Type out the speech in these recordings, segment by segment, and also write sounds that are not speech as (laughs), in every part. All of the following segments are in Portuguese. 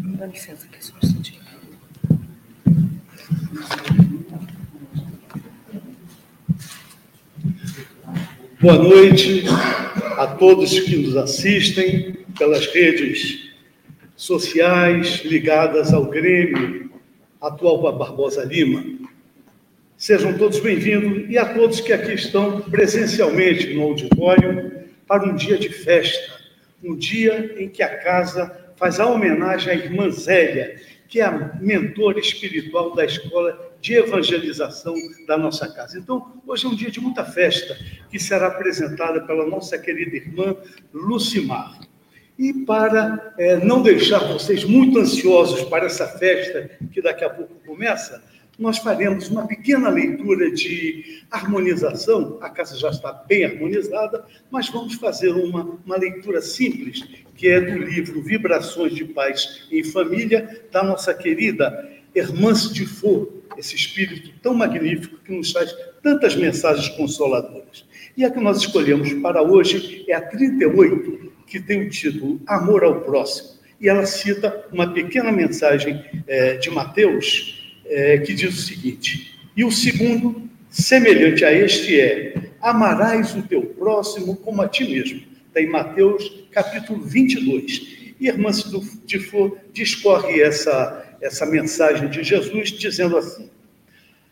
Dá licença aqui, só um instantinho. Boa noite a todos que nos assistem pelas redes sociais ligadas ao Grêmio atual Barbosa Lima. Sejam todos bem-vindos e a todos que aqui estão presencialmente no auditório para um dia de festa, um dia em que a casa faz a homenagem à irmã Zélia, que é a mentora espiritual da escola de evangelização da nossa casa. Então, hoje é um dia de muita festa, que será apresentada pela nossa querida irmã Lucimar. E para é, não deixar vocês muito ansiosos para essa festa que daqui a pouco começa, nós faremos uma pequena leitura de harmonização. A casa já está bem harmonizada, mas vamos fazer uma, uma leitura simples, que é do livro Vibrações de Paz em Família, da nossa querida Hermance de Faux, esse espírito tão magnífico que nos traz tantas mensagens consoladoras. E a que nós escolhemos para hoje é a 38, que tem o título Amor ao Próximo. E ela cita uma pequena mensagem é, de Mateus, é, que diz o seguinte: e o segundo, semelhante a este, é: amarás o teu próximo como a ti mesmo. Está em Mateus capítulo 22. E irmã de Flor discorre essa, essa mensagem de Jesus, dizendo assim: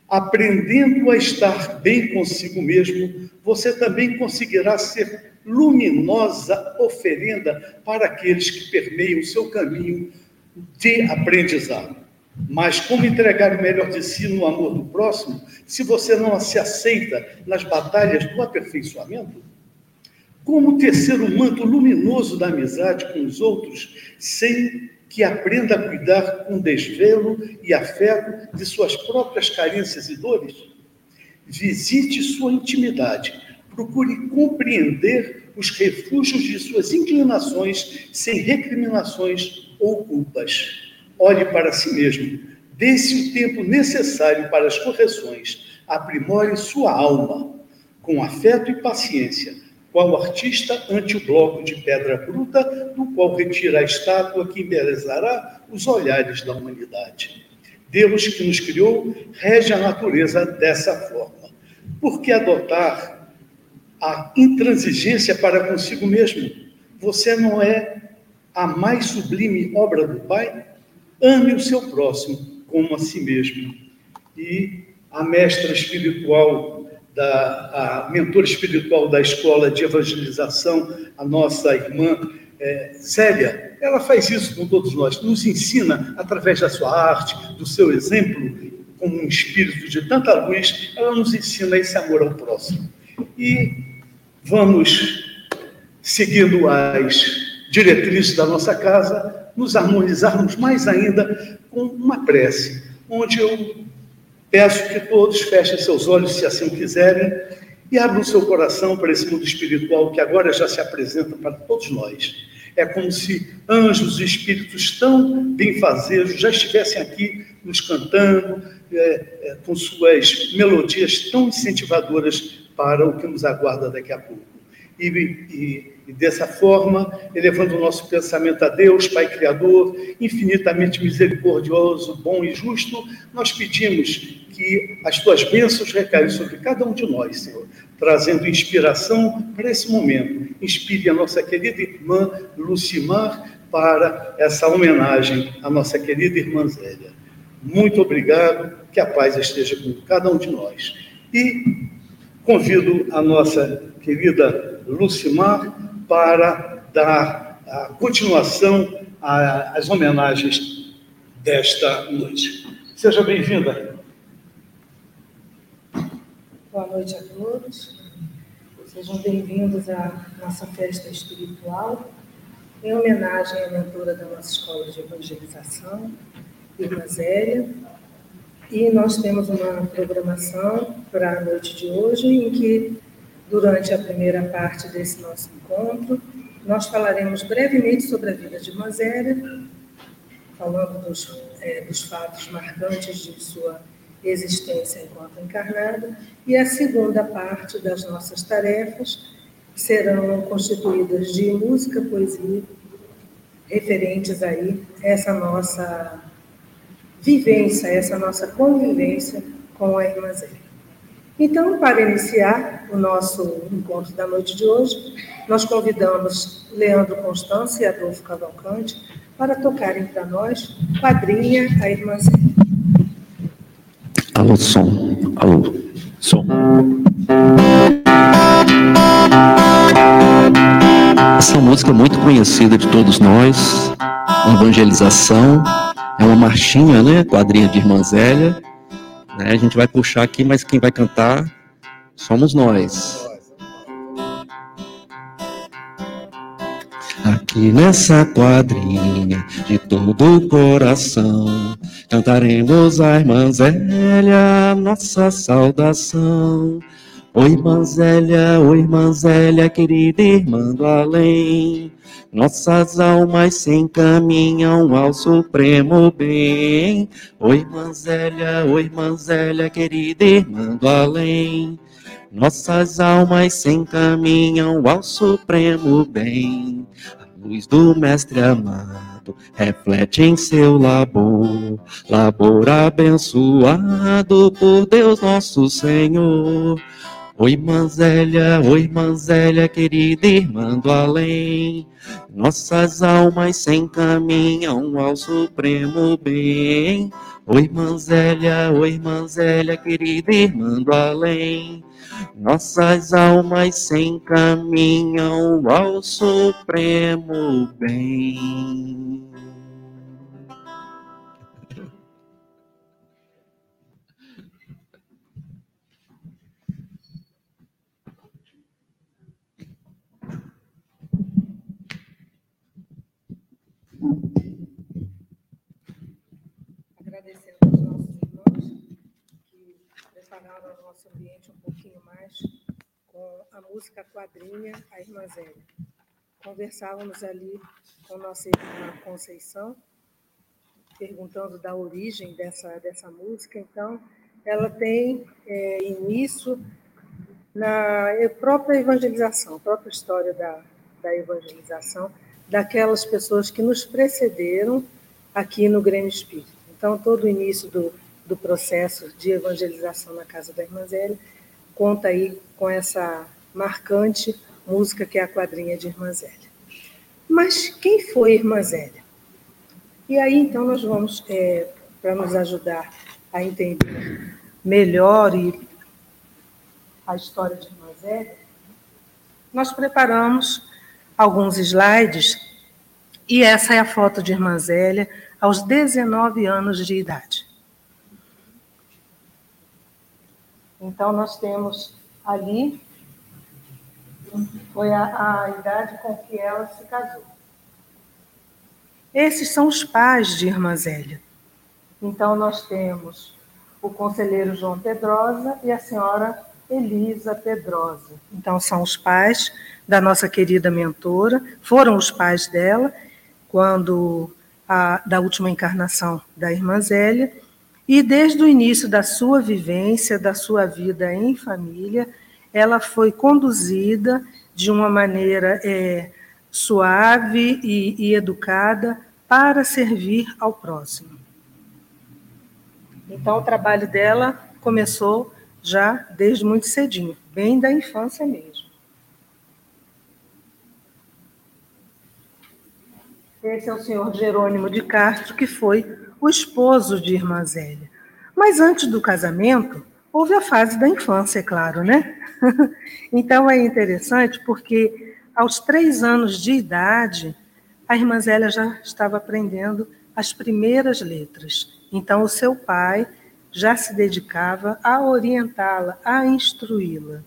aprendendo a estar bem consigo mesmo, você também conseguirá ser luminosa oferenda para aqueles que permeiam o seu caminho de aprendizado. Mas como entregar o melhor de si no amor do próximo, se você não se aceita nas batalhas do aperfeiçoamento? Como tecer o manto luminoso da amizade com os outros, sem que aprenda a cuidar com desvelo e afeto de suas próprias carências e dores? Visite sua intimidade, procure compreender os refúgios de suas inclinações sem recriminações ou culpas olhe para si mesmo, dê-se o tempo necessário para as correções, aprimore sua alma, com afeto e paciência, qual artista ante o bloco de pedra bruta, do qual retira a estátua que embelezará os olhares da humanidade. Deus que nos criou rege a natureza dessa forma. Por que adotar a intransigência para consigo mesmo? Você não é a mais sublime obra do Pai? Ame o seu próximo como a si mesmo. E a mestra espiritual, da, a mentora espiritual da escola de evangelização, a nossa irmã é, Célia, ela faz isso com todos nós, nos ensina através da sua arte, do seu exemplo, como um espírito de tanta luz, ela nos ensina esse amor ao próximo. E vamos seguindo as diretrizes da nossa casa, nos harmonizarmos mais ainda com uma prece, onde eu peço que todos fechem seus olhos, se assim quiserem, e abram seu coração para esse mundo espiritual que agora já se apresenta para todos nós. É como se anjos e espíritos tão benfazejos já estivessem aqui nos cantando, é, é, com suas melodias tão incentivadoras para o que nos aguarda daqui a pouco. E, e e dessa forma, elevando o nosso pensamento a Deus, Pai Criador, infinitamente misericordioso, bom e justo, nós pedimos que as tuas bênçãos recaiam sobre cada um de nós, Senhor, trazendo inspiração para esse momento. Inspire a nossa querida irmã Lucimar para essa homenagem à nossa querida irmã Zélia. Muito obrigado, que a paz esteja com cada um de nós. E convido a nossa querida Lucimar para dar a continuação às homenagens desta noite. Seja bem-vinda. Boa noite a todos. Sejam bem-vindos à nossa festa espiritual, em homenagem à mentora da nossa escola de evangelização, Irmã Zélia. E nós temos uma programação para a noite de hoje, em que Durante a primeira parte desse nosso encontro, nós falaremos brevemente sobre a vida de Manzéria, falando dos, é, dos fatos marcantes de sua existência enquanto encarnada, e a segunda parte das nossas tarefas serão constituídas de música, poesia referentes aí a essa nossa vivência, essa nossa convivência com a Irmã Zélia. Então, para iniciar o nosso encontro da noite de hoje, nós convidamos Leandro Constância e Adolfo Cavalcante para tocarem para nós Quadrinha a Irmã Zélia. Alô, som. Alô, som. Essa música é muito conhecida de todos nós, Evangelização, é uma marchinha, né? Quadrinha de Irmã Zélia. Né? A gente vai puxar aqui, mas quem vai cantar somos nós. Aqui nessa quadrinha de todo o coração, cantaremos a Irmã Zélia, nossa saudação. Oi, irmã Zélia, oi, irmã Zélia, querida irmã do além. Nossas almas se encaminham ao supremo bem. Oi, irmã Zélia, oi, irmã Zélia, querida irmã do além. Nossas almas se encaminham ao supremo bem. A luz do Mestre amado reflete em seu labor, labor abençoado por Deus nosso Senhor. Oi, Manzélia, oi, Manzélia, querida irmã do além. Nossas almas se encaminham ao supremo bem. Oi, Manzélia, oi, Manzélia, querida irmã do além. Nossas almas se encaminham ao supremo bem. Nosso ambiente um pouquinho mais com a música quadrinha A Irmã Zélia. Conversávamos ali com nossa irmã Conceição, perguntando da origem dessa, dessa música. Então, ela tem é, início na própria evangelização, própria história da, da evangelização, daquelas pessoas que nos precederam aqui no Grêmio Espírita. Então, todo o início do, do processo de evangelização na Casa da Irmã Zélia conta aí com essa marcante música que é a quadrinha de Irmã Zélia. Mas quem foi Irmã Zélia? E aí, então, nós vamos, é, para nos ajudar a entender melhor e a história de Irmã Zélia, nós preparamos alguns slides, e essa é a foto de Irmã Zélia aos 19 anos de idade. Então, nós temos ali, foi a, a idade com que ela se casou. Esses são os pais de Irmã Zélia. Então, nós temos o conselheiro João Pedrosa e a senhora Elisa Pedrosa. Então, são os pais da nossa querida mentora, foram os pais dela, quando a, da última encarnação da irmã Zélia, e desde o início da sua vivência, da sua vida em família, ela foi conduzida de uma maneira é, suave e, e educada para servir ao próximo. Então, o trabalho dela começou já desde muito cedinho, bem da infância mesmo. Esse é o senhor Jerônimo de Castro, que foi o esposo de Irmã Zélia. Mas antes do casamento, houve a fase da infância, é claro, né? (laughs) então é interessante porque aos três anos de idade, a Irmã Zélia já estava aprendendo as primeiras letras. Então o seu pai já se dedicava a orientá-la, a instruí-la.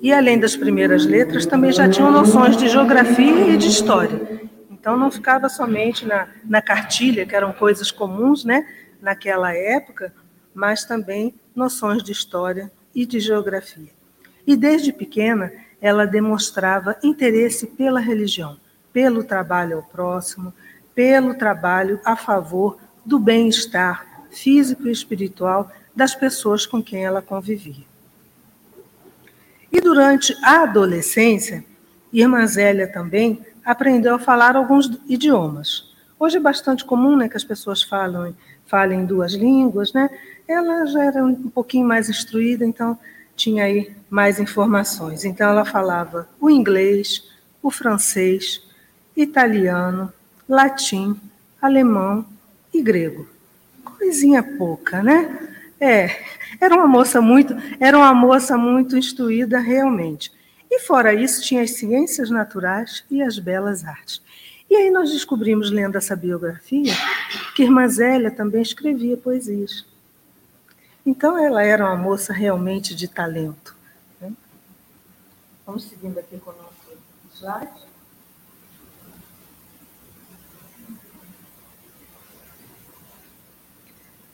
E além das primeiras letras, também já tinham noções de geografia e de história. Então não ficava somente na, na cartilha, que eram coisas comuns né, naquela época, mas também noções de história e de geografia. E desde pequena ela demonstrava interesse pela religião, pelo trabalho ao próximo, pelo trabalho a favor do bem-estar físico e espiritual das pessoas com quem ela convivia. E durante a adolescência, Irmã Zélia também aprendeu a falar alguns idiomas. Hoje é bastante comum né, que as pessoas falam, falem duas línguas, né? Ela já era um pouquinho mais instruída, então tinha aí mais informações. Então ela falava o inglês, o francês, italiano, latim, alemão e grego. Coisinha pouca, né? É, era uma moça muito, era uma moça muito instruída realmente. E fora isso, tinha as ciências naturais e as belas artes. E aí nós descobrimos, lendo essa biografia, que Irmã Zélia também escrevia poesias. Então ela era uma moça realmente de talento. Né? Vamos seguindo aqui com o nosso slide.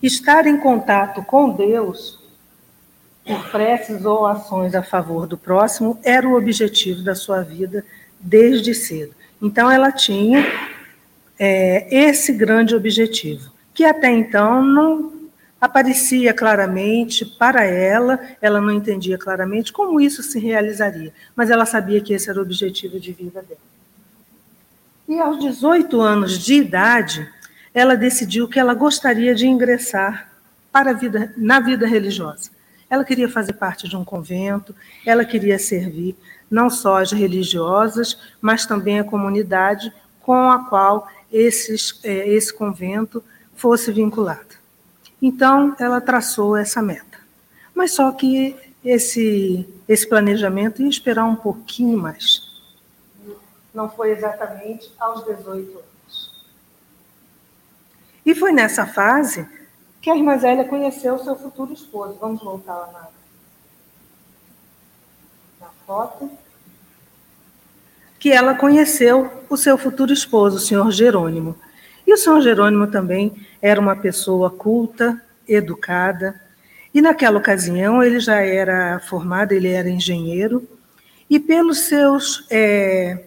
Estar em contato com Deus, por preces ou ações a favor do próximo, era o objetivo da sua vida desde cedo. Então, ela tinha é, esse grande objetivo, que até então não aparecia claramente para ela, ela não entendia claramente como isso se realizaria, mas ela sabia que esse era o objetivo de vida dela. E aos 18 anos de idade, ela decidiu que ela gostaria de ingressar para vida, na vida religiosa. Ela queria fazer parte de um convento, ela queria servir não só as religiosas, mas também a comunidade com a qual esses, é, esse convento fosse vinculado. Então, ela traçou essa meta. Mas só que esse, esse planejamento ia esperar um pouquinho mais. Não foi exatamente aos 18 anos. E foi nessa fase que a irmã Zélia conheceu o seu futuro esposo. Vamos voltar lá na, na foto. Que ela conheceu o seu futuro esposo, o senhor Jerônimo. E o senhor Jerônimo também era uma pessoa culta, educada. E naquela ocasião ele já era formado, ele era engenheiro. E pelos seus, é,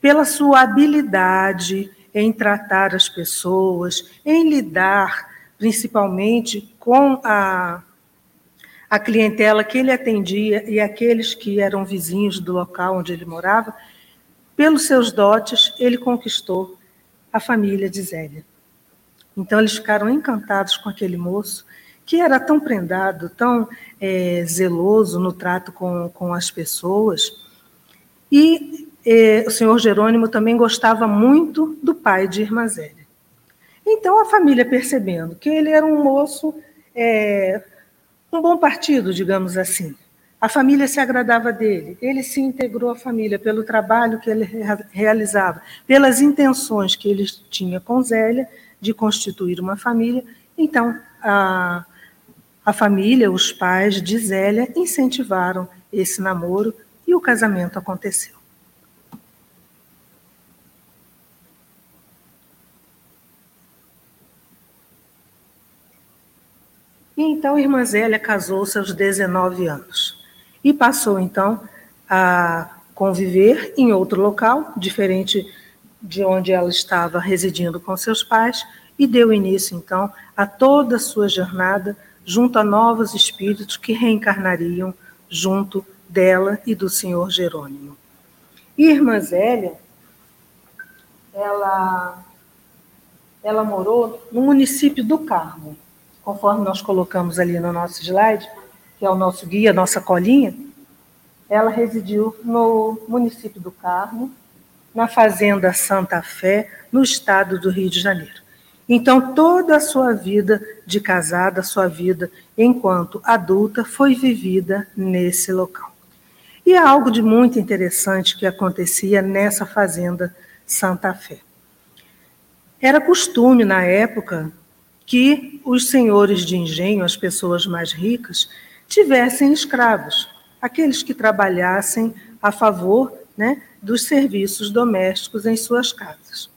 pela sua habilidade, em tratar as pessoas, em lidar principalmente com a, a clientela que ele atendia e aqueles que eram vizinhos do local onde ele morava, pelos seus dotes, ele conquistou a família de Zélia. Então, eles ficaram encantados com aquele moço, que era tão prendado, tão é, zeloso no trato com, com as pessoas. E o senhor Jerônimo também gostava muito do pai de Irmã Zélia. Então, a família, percebendo que ele era um moço, é, um bom partido, digamos assim, a família se agradava dele, ele se integrou à família pelo trabalho que ele realizava, pelas intenções que ele tinha com Zélia de constituir uma família. Então, a, a família, os pais de Zélia, incentivaram esse namoro e o casamento aconteceu. E então irmã Zélia casou-se aos 19 anos e passou então a conviver em outro local, diferente de onde ela estava residindo com seus pais, e deu início então a toda a sua jornada junto a novos espíritos que reencarnariam junto dela e do senhor Jerônimo. E irmã Zélia, ela, ela morou no município do Carmo, conforme nós colocamos ali no nosso slide, que é o nosso guia, nossa colinha, ela residiu no município do Carmo, na Fazenda Santa Fé, no estado do Rio de Janeiro. Então, toda a sua vida de casada, sua vida enquanto adulta, foi vivida nesse local. E há algo de muito interessante que acontecia nessa Fazenda Santa Fé. Era costume, na época, que os senhores de engenho, as pessoas mais ricas, tivessem escravos, aqueles que trabalhassem a favor né, dos serviços domésticos em suas casas.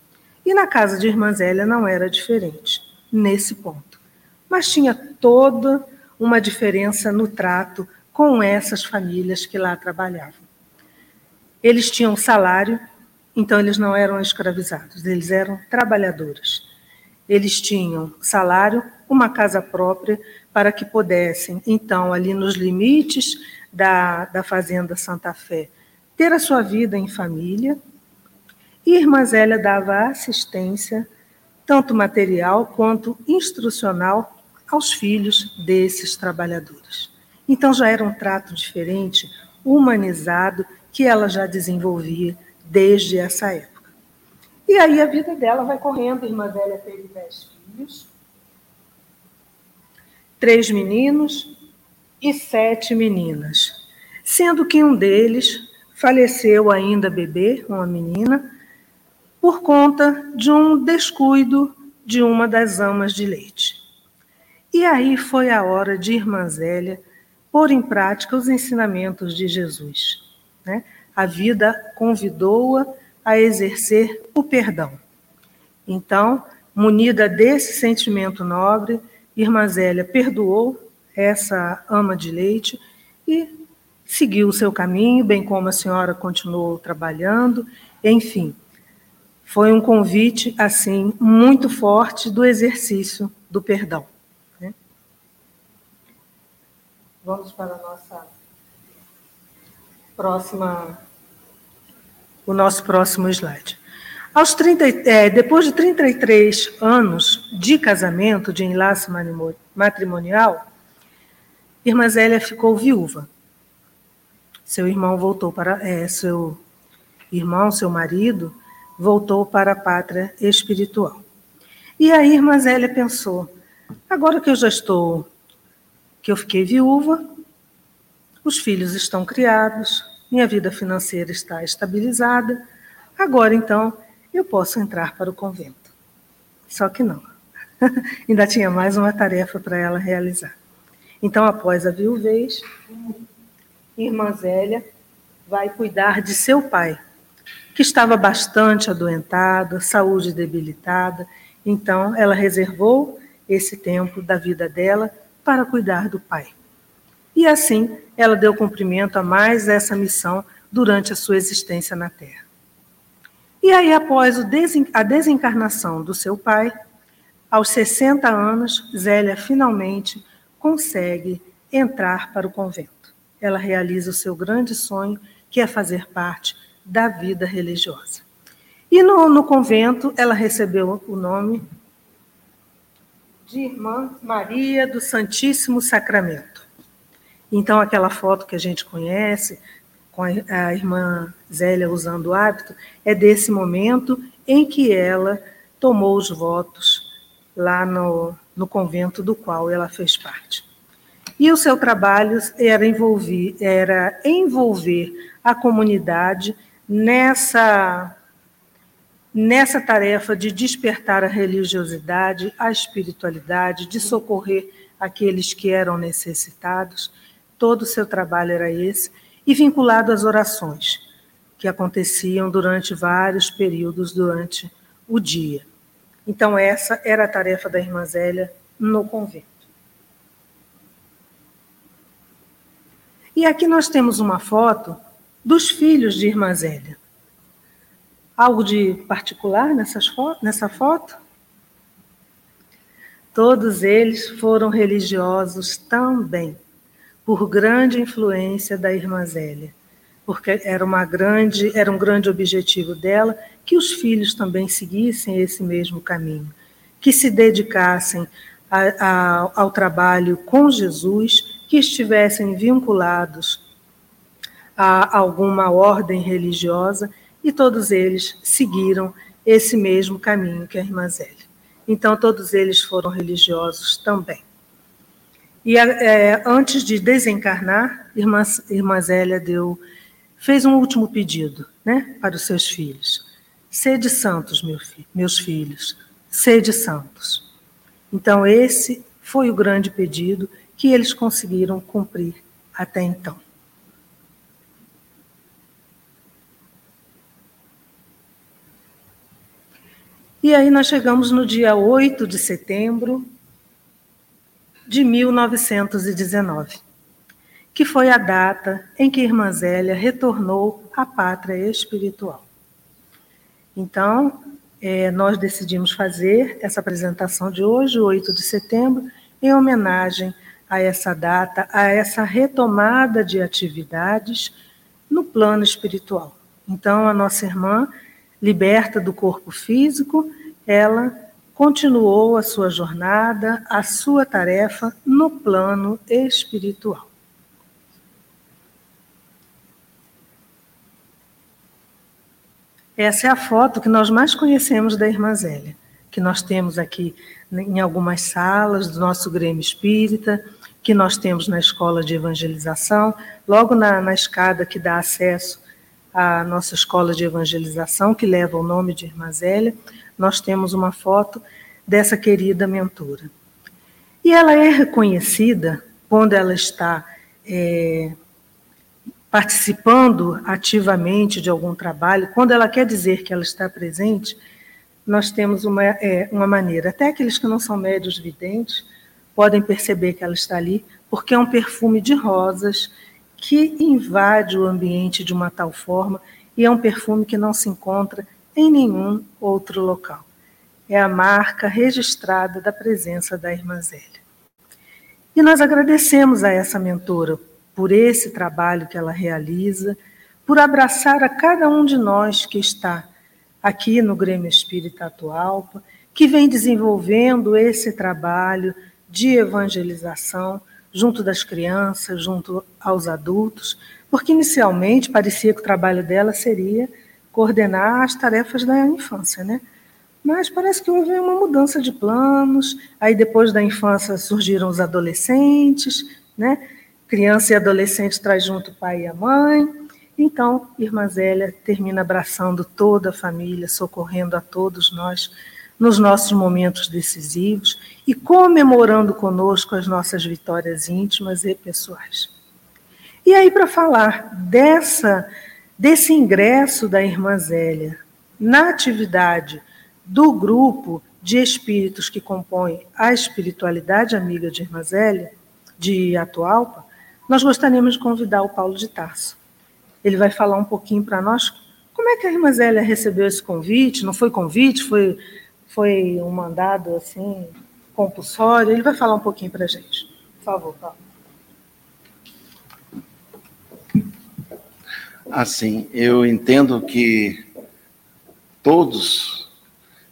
E na casa de Irmã Zélia não era diferente, nesse ponto. Mas tinha toda uma diferença no trato com essas famílias que lá trabalhavam. Eles tinham salário, então eles não eram escravizados, eles eram trabalhadores. Eles tinham salário, uma casa própria, para que pudessem, então, ali nos limites da, da Fazenda Santa Fé, ter a sua vida em família E Irmã Zélia dava assistência, tanto material quanto instrucional, aos filhos desses trabalhadores. Então já era um trato diferente, humanizado, que ela já desenvolvia desde essa época. E aí a vida dela vai correndo. Irmã Zélia teve dez filhos, três meninos e sete meninas, sendo que um deles faleceu ainda bebê, uma menina, por conta de um descuido de uma das amas de leite. E aí foi a hora de Irmã Zélia pôr em prática os ensinamentos de Jesus. Né? A vida convidou-a a exercer o perdão. Então, munida desse sentimento nobre, Irmã Zélia perdoou essa ama de leite e seguiu o seu caminho, bem como a senhora continuou trabalhando, enfim. Foi um convite, assim, muito forte do exercício do perdão. Né? Vamos para a nossa próxima, o nosso próximo slide. Aos 30, é, depois de 33 anos de casamento, de enlace matrimonial, Irmã Zélia ficou viúva. Seu irmão voltou para é, seu irmão, seu marido, voltou para a pátria espiritual. E aí Irmã Zélia pensou: agora que eu já estou, que eu fiquei viúva, os filhos estão criados, minha vida financeira está estabilizada, agora então eu posso entrar para o convento. Só que não. (laughs) Ainda tinha mais uma tarefa para ela realizar. Então, após a viuvez, irmã Zélia vai cuidar de seu pai, que estava bastante adoentado, saúde debilitada. Então, ela reservou esse tempo da vida dela para cuidar do pai. E assim, ela deu cumprimento a mais essa missão durante a sua existência na Terra. E aí, após a desencarnação do seu pai, aos 60 anos, Zélia finalmente consegue entrar para o convento. Ela realiza o seu grande sonho, que é fazer parte da vida religiosa. E no, no convento, ela recebeu o nome de Irmã Maria do Santíssimo Sacramento. Então, aquela foto que a gente conhece, com a, irmã Zélia usando o hábito, é desse momento em que ela tomou os votos lá no, no convento do qual ela fez parte. E o seu trabalho era envolver, era envolver a comunidade nessa, nessa tarefa de despertar a religiosidade, a espiritualidade, de socorrer aqueles que eram necessitados. Todo o seu trabalho era esse, e vinculado às orações, que aconteciam durante vários períodos durante o dia. Então, essa era a tarefa da irmã Zélia no convento. E aqui nós temos uma foto dos filhos de Irmã Zélia. Algo de particular nessas fo nessa foto? Todos eles foram religiosos também, por grande influência da Irmã Zélia, porque era, uma grande, era um grande objetivo dela que os filhos também seguissem esse mesmo caminho, que se dedicassem a, a, ao trabalho com Jesus que estivessem vinculados a alguma ordem religiosa e todos eles seguiram esse mesmo caminho que a irmã Zélia. Então, todos eles foram religiosos também. E é, antes de desencarnar, irmã, irmã Zélia deu, fez um último pedido né, para os seus filhos. Sede santos, meu fi, meus filhos, sede santos. Então, esse foi o grande pedido que eles conseguiram cumprir até então. E aí nós chegamos no dia 8 de setembro de 1919, que foi a data em que Irmã Zélia retornou à pátria espiritual. Então, é, nós decidimos fazer essa apresentação de hoje, 8 de setembro, em homenagem a essa data, a essa retomada de atividades no plano espiritual. Então, a nossa irmã Liberta do corpo físico, ela continuou a sua jornada, a sua tarefa no plano espiritual. Essa é a foto que nós mais conhecemos da Irmã Zélia, que nós temos aqui em algumas salas do nosso Grêmio Espírita, que nós temos na escola de evangelização, logo na, na escada que dá acesso à nossa escola de evangelização, que leva o nome de Irmã Zélia, nós temos uma foto dessa querida mentora. E ela é reconhecida quando ela está é, participando ativamente de algum trabalho, quando ela quer dizer que ela está presente, nós temos uma, é, uma maneira. Até aqueles que não são médios videntes podem perceber que ela está ali, porque é um perfume de rosas que invade o ambiente de uma tal forma e é um perfume que não se encontra em nenhum outro local. É a marca registrada da presença da Irmã Zélia. E nós agradecemos a essa mentora por esse trabalho que ela realiza, por abraçar a cada um de nós que está aqui no Grêmio Espírita Atualpa, que vem desenvolvendo esse trabalho de evangelização junto das crianças, junto aos adultos, porque inicialmente parecia que o trabalho dela seria coordenar as tarefas da infância, né? Mas parece que houve uma mudança de planos, aí depois da infância surgiram os adolescentes, né? Criança e adolescente traz junto o pai e a mãe, então, Irmã Zélia termina abraçando toda a família, socorrendo a todos nós nos nossos momentos decisivos e comemorando conosco as nossas vitórias íntimas e pessoais. E aí, para falar dessa, desse ingresso da Irmã Zélia na atividade do grupo de espíritos que compõe a espiritualidade amiga de Irmã Zélia, de Atualpa, nós gostaríamos de convidar o Paulo de Tarso ele vai falar um pouquinho para nós como é que a irmã Zélia recebeu esse convite. Não foi convite, foi, foi um mandado assim compulsório. Ele vai falar um pouquinho para a gente. Por favor, Paulo. Assim, eu entendo que todos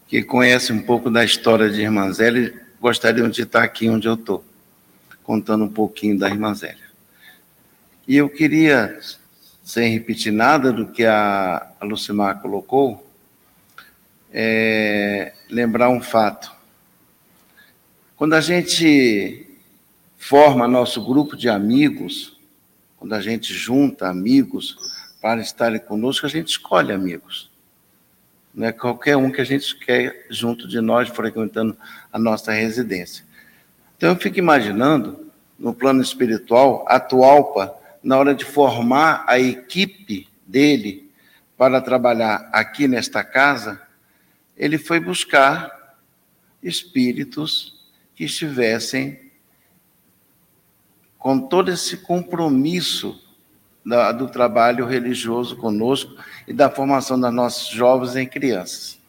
que conhecem um pouco da história de Irmã Zélia gostariam de estar aqui onde eu estou, contando um pouquinho da Irmã Zélia. E eu queria sem repetir nada do que a, Lucimar colocou, é, lembrar um fato. Quando a gente forma nosso grupo de amigos, quando a gente junta amigos para estarem conosco, a gente escolhe amigos. Não é qualquer um que a gente quer junto de nós, frequentando a nossa residência. Então, eu fico imaginando, no plano espiritual, a Tualpa na hora de formar a equipe dele para trabalhar aqui nesta casa, ele foi buscar espíritos que estivessem com todo esse compromisso da, do trabalho religioso conosco e da formação das nossos jovens e crianças.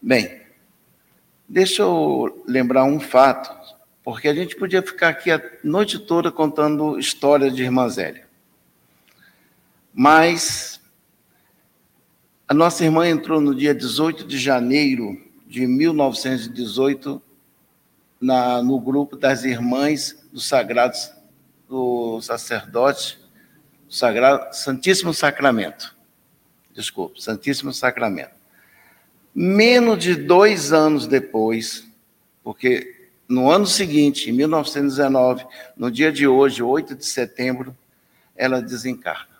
Bem, deixa eu lembrar um fato porque a gente podia ficar aqui a noite toda contando história de Irmã Zélia. Mas a nossa irmã entrou no dia 18 de janeiro de 1918 na, no grupo das Irmãs do Sagrado do Sacerdote, do Sagrado Santíssimo Sacramento. Desculpe, Santíssimo Sacramento. Menos de dois anos depois, porque no ano seguinte, em 1919, no dia de hoje, 8 de setembro, ela desencarna.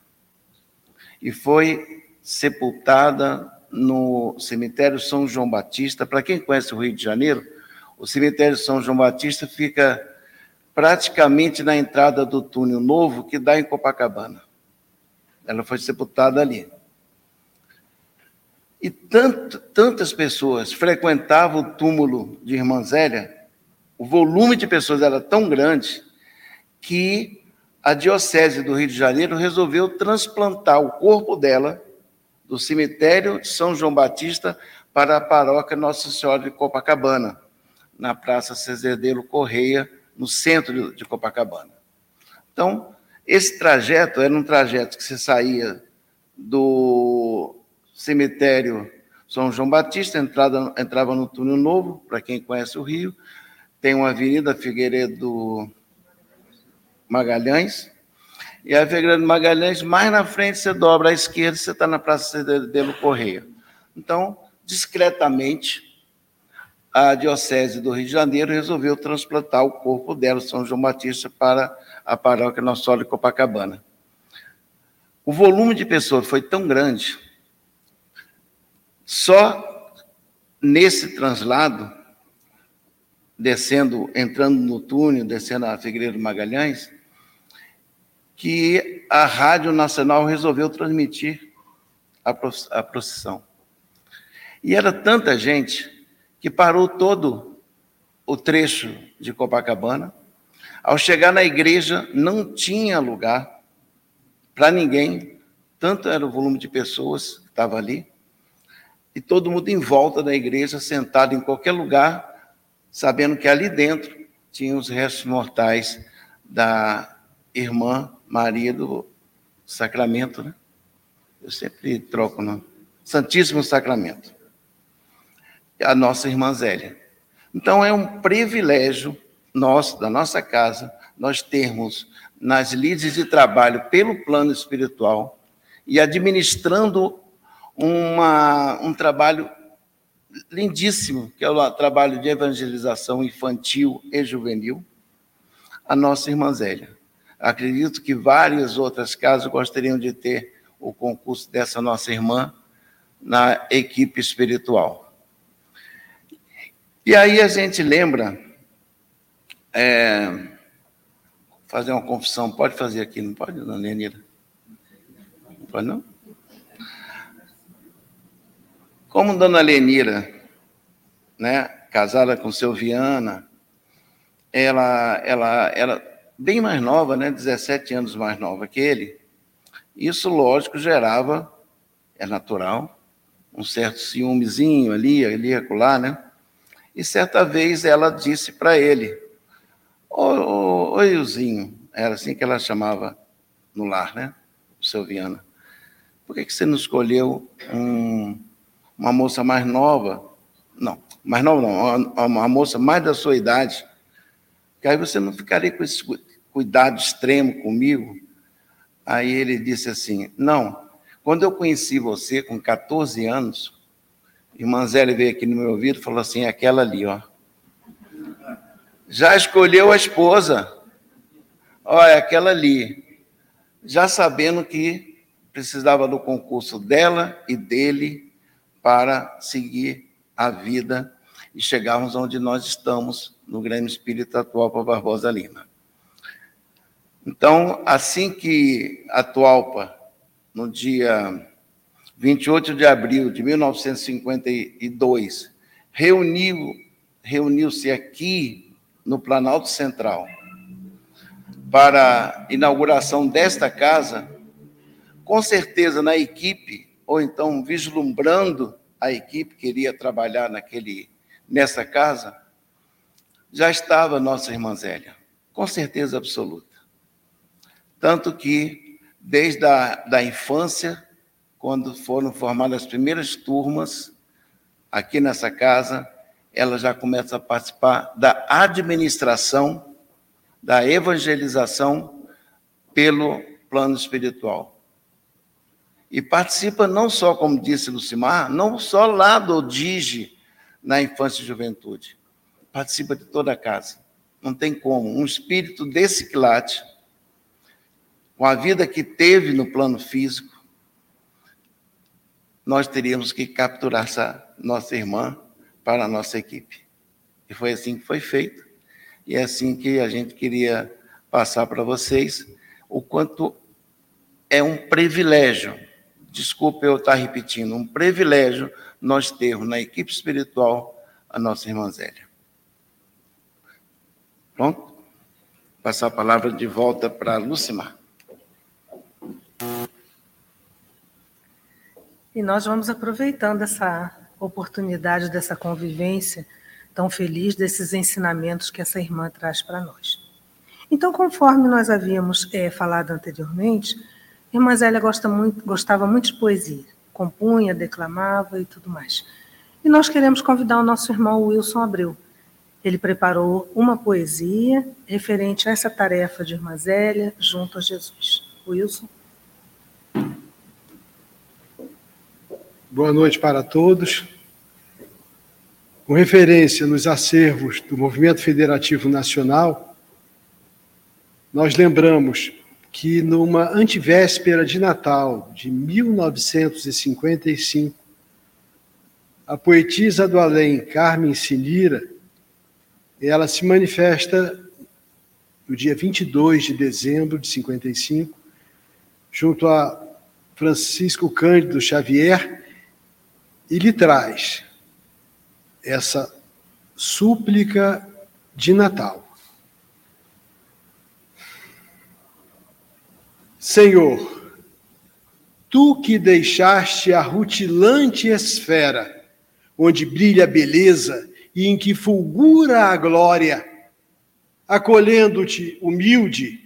E foi sepultada no cemitério São João Batista. Para quem conhece o Rio de Janeiro, o cemitério São João Batista fica praticamente na entrada do túnel novo que dá em Copacabana. Ela foi sepultada ali. E tanto, tantas pessoas frequentavam o túmulo de Irmã Zélia o volume de pessoas era tão grande que a Diocese do Rio de Janeiro resolveu transplantar o corpo dela do cemitério de São João Batista para a paróquia Nossa Senhora de Copacabana, na Praça Cezedelo Correia, no centro de Copacabana. Então, esse trajeto era um trajeto que você saía do cemitério São João Batista, entrada, entrava no túnel novo, para quem conhece o Rio. Tem uma avenida Figueiredo Magalhães. E a Figueiredo Magalhães, mais na frente, você dobra à esquerda, você está na Praça Cedelo Correia. Então, discretamente, a Diocese do Rio de Janeiro resolveu transplantar o corpo dela, São João Batista, para a paróquia Nossa Senhora de Copacabana. O volume de pessoas foi tão grande, só nesse translado, descendo, entrando no túnel, descendo a Figueiredo Magalhães, que a Rádio Nacional resolveu transmitir a procissão. E era tanta gente que parou todo o trecho de Copacabana. Ao chegar na igreja, não tinha lugar para ninguém, tanto era o volume de pessoas que estava ali, e todo mundo em volta da igreja, sentado em qualquer lugar, sabendo que ali dentro tinham os restos mortais da irmã Maria do Sacramento, né? Eu sempre troco o nome. Santíssimo Sacramento. A nossa irmã Zélia. Então é um privilégio nosso, da nossa casa, nós termos nas lides de trabalho pelo plano espiritual e administrando uma, um trabalho lindíssimo, que é o trabalho de evangelização infantil e juvenil, a nossa irmã Zélia. Acredito que várias outras casas gostariam de ter o concurso dessa nossa irmã na equipe espiritual. E aí a gente lembra é, fazer uma confissão. Pode fazer aqui, não pode, dona Lenira? Não pode, não? Como dona Lenira, né, casada com seu Viana, ela, ela era bem mais nova, né, 17 anos mais nova que ele, isso, lógico, gerava, é natural, um certo ciúmezinho ali, ali, acolá, né? E certa vez ela disse para ele, Ô, Ilzinho, era assim que ela chamava no lar, né? O seu Viana. Por que, que você não escolheu um, uma moça mais nova? Não, mais nova não, uma, uma moça mais da sua idade. Que aí você não ficaria com esse cuidado extremo comigo. Aí ele disse assim: Não, quando eu conheci você com 14 anos, irmã Zélia veio aqui no meu ouvido e falou assim: aquela ali, ó já escolheu a esposa. Olha, aquela ali. Já sabendo que precisava do concurso dela e dele para seguir a vida e chegarmos onde nós estamos no Grêmio Espírita atual para Barbosa Lima. Então, assim que a Tualpa, no dia 28 de abril de 1952, reuniu, reuniu-se aqui no Planalto Central para a inauguração desta casa, com certeza na equipe, ou então vislumbrando a equipe que iria trabalhar naquele, nessa casa, já estava nossa irmã Zélia, com certeza absoluta. Tanto que, desde a da infância, quando foram formadas as primeiras turmas aqui nessa casa, ela já começa a participar da administração, da evangelização pelo plano espiritual. E participa não só, como disse Lucimar, não só lá do DIGE na infância e juventude, participa de toda a casa. Não tem como. Um espírito desse quilate, com a vida que teve no plano físico, nós teríamos que capturar essa nossa irmã para a nossa equipe. E foi assim que foi feito, e é assim que a gente queria passar para vocês o quanto é um privilégio, desculpe eu estar repetindo, um privilégio nós termos na equipe espiritual a nossa irmã Zélia. Pronto? Passar a palavra de volta para Lucimar. E nós vamos aproveitando essa oportunidade dessa convivência tão feliz, desses ensinamentos que essa irmã traz para nós. Então, conforme nós havíamos é, falado anteriormente, a irmã Zélia gosta muito, gostava muito de poesia, compunha, declamava e tudo mais. E nós queremos convidar o nosso irmão Wilson Abreu. Ele preparou uma poesia referente a essa tarefa de Irmã Zélia junto a Jesus. Wilson. Boa noite para todos. Com referência nos acervos do Movimento Federativo Nacional, nós lembramos que numa antivéspera de Natal de 1955, a poetisa do além, Carmen Sinira, ela se manifesta no dia 22 de dezembro de 55, junto a Francisco Cândido Xavier, e lhe traz essa súplica de Natal. Senhor, tu que deixaste a rutilante esfera onde brilha a beleza e em que fulgura a glória, acolhendo-te humilde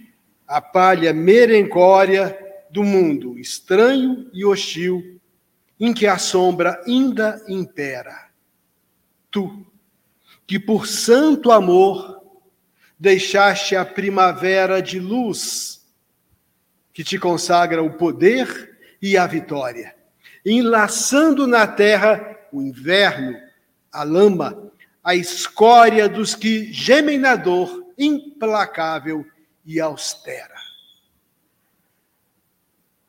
a palha merencória do mundo estranho e hostil, em que a sombra ainda impera. Tu, que por santo amor deixaste a primavera de luz, que te consagra o poder e a vitória, enlaçando na terra o inverno, a lama, a escória dos que gemem na dor implacável e austera.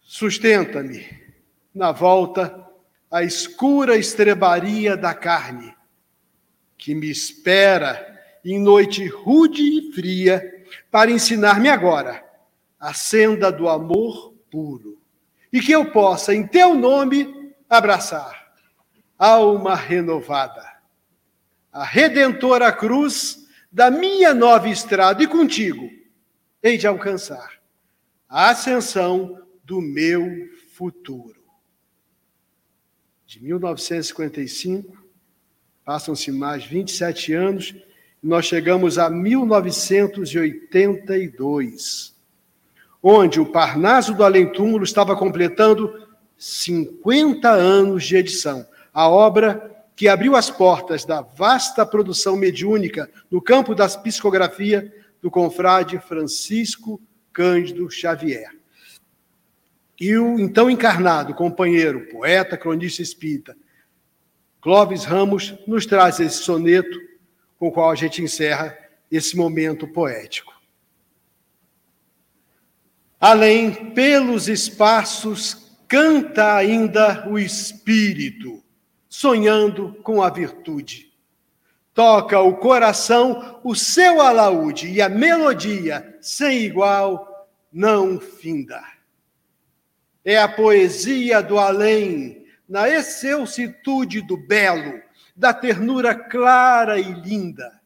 Sustenta-me na volta a escura estrebaria da carne, que me espera em noite rude e fria, para ensinar-me agora a senda do amor puro, e que eu possa, em teu nome, abraçar alma renovada. A redentora cruz da minha nova estrada e contigo hei de alcançar a ascensão do meu futuro. De 1955, passam-se mais 27 anos, e nós chegamos a 1982, onde o Parnaso do Além Túmulo estava completando 50 anos de edição a obra que abriu as portas da vasta produção mediúnica no campo da psicografia do confrade Francisco Cândido Xavier. E o então encarnado companheiro, poeta, cronista espírita, Clóvis Ramos, nos traz esse soneto com o qual a gente encerra esse momento poético. Além, pelos espaços, canta ainda o Espírito sonhando com a virtude. Toca o coração o seu alaúde e a melodia, sem igual, não finda. É a poesia do além, na excelsitude do belo, da ternura clara e linda.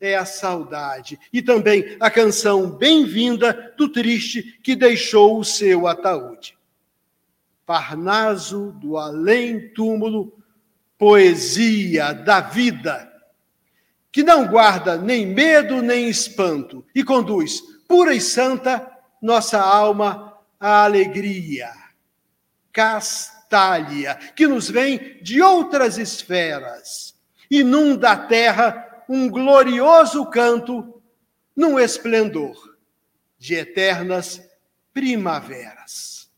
É a saudade e também a canção bem-vinda do triste que deixou o seu ataúde. Parnaso do além-túmulo, poesia da vida, que não guarda nem medo nem espanto e conduz pura e santa nossa alma à alegria. Castalha, que nos vem de outras esferas, inunda a terra um glorioso canto num esplendor de eternas primaveras.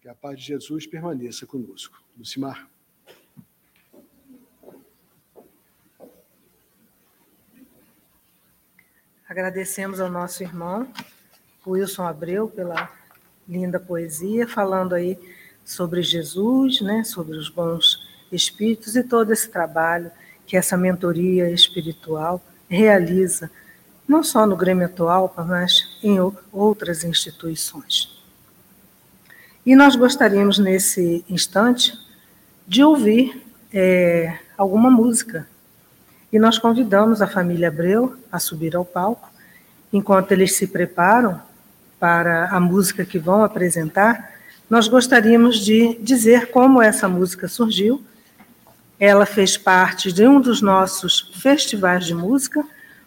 Que a paz de Jesus permaneça conosco. Lucimar. Agradecemos ao nosso irmão Wilson Abreu pela linda poesia, falando aí sobre Jesus, né, sobre os bons espíritos e todo esse trabalho que essa mentoria espiritual realiza, não só no Grêmio atual, mas em outras instituições. E nós gostaríamos, nesse instante, de ouvir é, alguma música. E nós convidamos a família Abreu a subir ao palco, enquanto eles se preparam para a música que vão apresentar. Nós gostaríamos de dizer como essa música surgiu. Ela fez parte de um dos nossos festivais de música,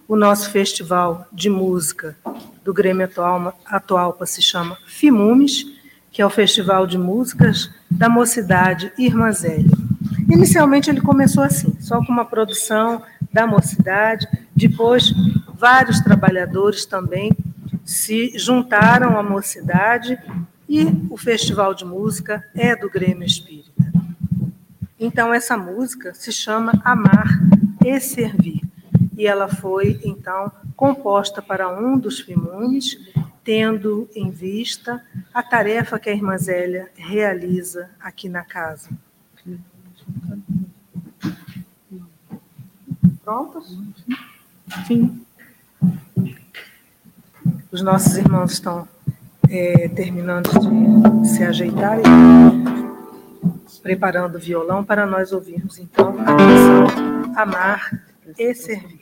o nosso festival de música do Grêmio Atual, Atualpa se chama FIMUMES, que é o Festival de Músicas da Mocidade Irmã Zélia. Inicialmente ele começou assim, só com uma produção da mocidade, depois vários trabalhadores também se juntaram à mocidade e o Festival de Música é do Grêmio Espírita. Então, essa música se chama Amar e Servir. E ela foi, então, composta para um dos fimumes, tendo em vista a tarefa que a irmã Zélia realiza aqui na casa. Prontos? Sim. Os nossos irmãos estão é, terminando de se ajeitar e preparando o violão para nós ouvirmos, então, a canção Amar e Servir.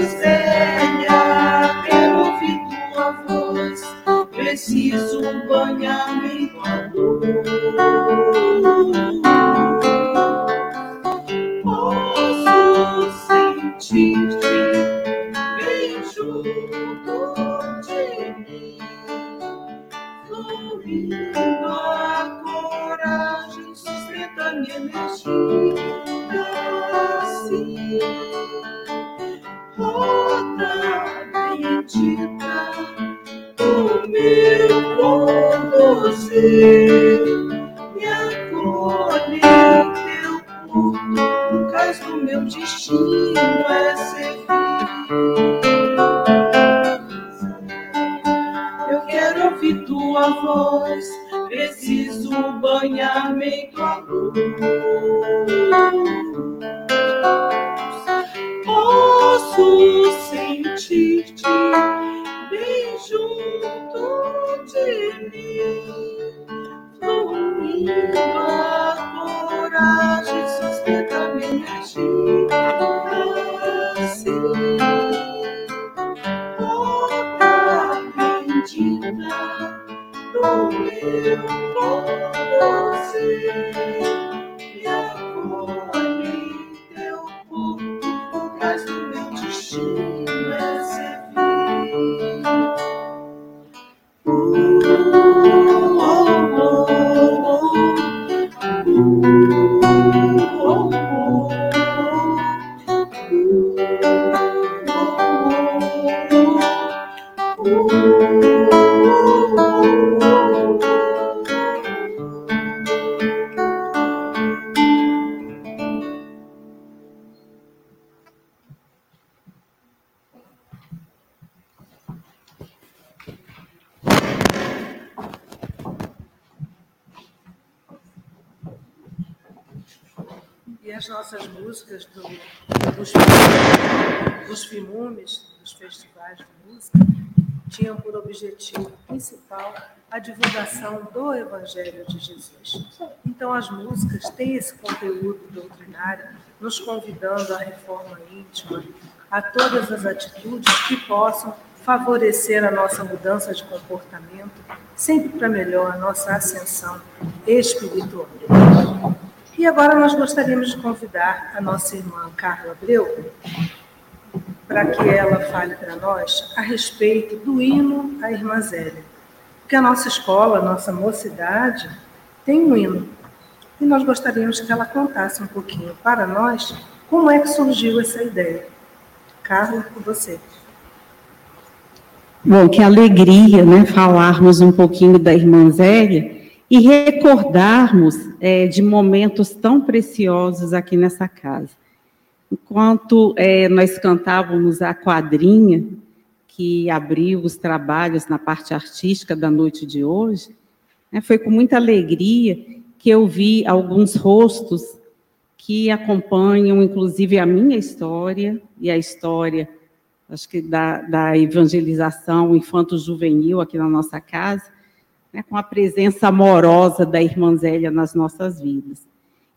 mim. Músicas do, dos, dos filmes, dos festivais de música, tinham por objetivo principal a divulgação do Evangelho de Jesus. Então, as músicas têm esse conteúdo doutrinário, nos convidando à reforma íntima, a todas as atitudes que possam favorecer a nossa mudança de comportamento, sempre para melhor a nossa ascensão espiritual. E agora nós gostaríamos de convidar a nossa irmã Carla Abreu para que ela fale para nós a respeito do hino à Irmã Zélia. Porque a nossa escola, a nossa mocidade, tem um hino. E nós gostaríamos que ela contasse um pouquinho para nós como é que surgiu essa ideia. Carla, com você. Bom, que alegria, né, falarmos um pouquinho da Irmã Zélia e recordarmos é, de momentos tão preciosos aqui nessa casa. Enquanto é, nós cantávamos a quadrinha que abriu os trabalhos na parte artística da noite de hoje, né, foi com muita alegria que eu vi alguns rostos que acompanham, inclusive, a minha história e a história, acho que da, da evangelização infanto-juvenil aqui na nossa casa, né, com a presença amorosa da irmã Zélia nas nossas vidas.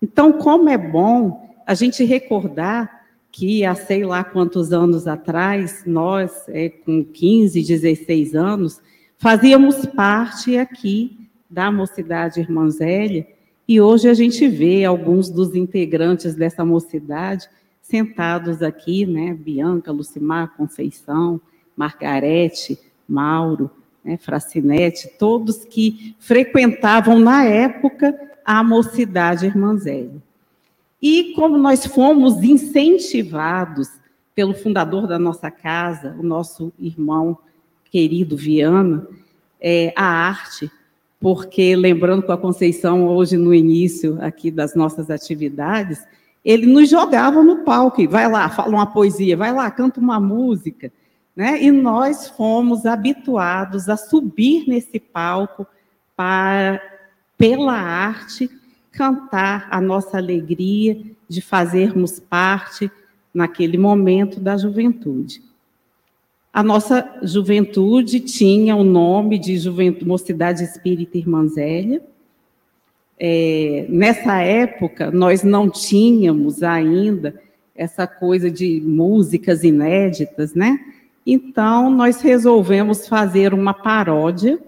Então, como é bom a gente recordar que há sei lá quantos anos atrás, nós, é, com 15, 16 anos, fazíamos parte aqui da Mocidade Irmã Zélia, e hoje a gente vê alguns dos integrantes dessa mocidade sentados aqui, né? Bianca, Lucimar, Conceição, Margarete, Mauro, né, Fracinete, todos que frequentavam na época a mocidade Irmãzélia. E como nós fomos incentivados pelo fundador da nossa casa, o nosso irmão querido Viana, é, a arte, porque lembrando com a Conceição hoje no início aqui das nossas atividades, ele nos jogava no palco, vai lá, fala uma poesia, vai lá, canta uma música. Né? E nós fomos habituados a subir nesse palco para, pela arte, cantar a nossa alegria de fazermos parte, naquele momento, da juventude. A nossa juventude tinha o nome de juventude, Mocidade Espírita Irmã Zélia. É, nessa época, nós não tínhamos ainda essa coisa de músicas inéditas, né? Então, nós resolvemos fazer uma paródia,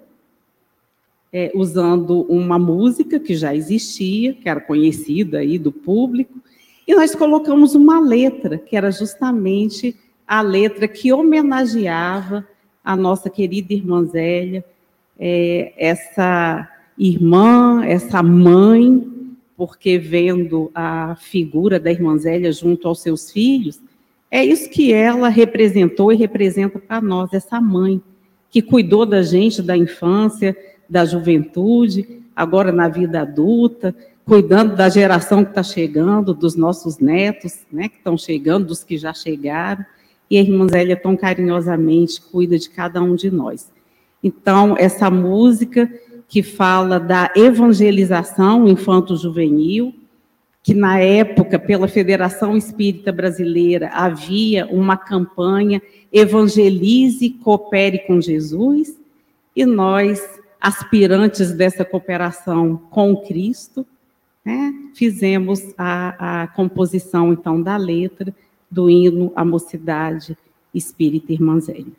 é, usando uma música que já existia, que era conhecida aí do público, e nós colocamos uma letra, que era justamente a letra que homenageava a nossa querida irmã Zélia, é, essa irmã, essa mãe, porque vendo a figura da irmã Zélia junto aos seus filhos, é isso que ela representou e representa para nós, essa mãe que cuidou da gente da infância, da juventude, agora na vida adulta, cuidando da geração que está chegando, dos nossos netos, né, que estão chegando, dos que já chegaram, e a irmã Zélia tão carinhosamente cuida de cada um de nós. Então, essa música que fala da evangelização infanto-juvenil, que na época, pela Federação Espírita Brasileira, havia uma campanha Evangelize, Coopere com Jesus, e nós, aspirantes dessa cooperação com Cristo, né, fizemos a, a composição, então, da letra do hino à Mocidade Espírita Irmãzélia.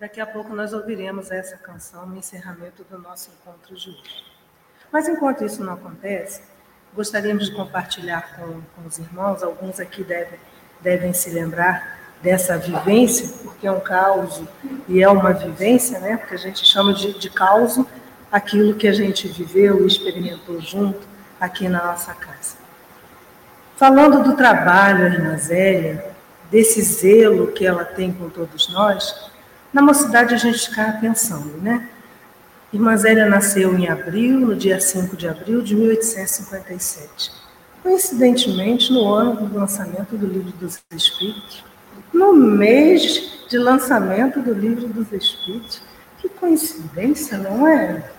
Daqui a pouco nós ouviremos essa canção no encerramento do nosso encontro de hoje. Mas enquanto isso não acontece, gostaríamos de compartilhar com, com os irmãos, alguns aqui devem, devem se lembrar dessa vivência, porque é um caos e é uma vivência, né? porque a gente chama de, de caos aquilo que a gente viveu e experimentou junto aqui na nossa casa. Falando do trabalho, irmã Zélia, desse zelo que ela tem com todos nós, na mocidade a gente ficava pensando, né? Irmã Zélia nasceu em abril, no dia 5 de abril de 1857. Coincidentemente, no ano do lançamento do Livro dos Espíritos, no mês de lançamento do Livro dos Espíritos. Que coincidência, não é?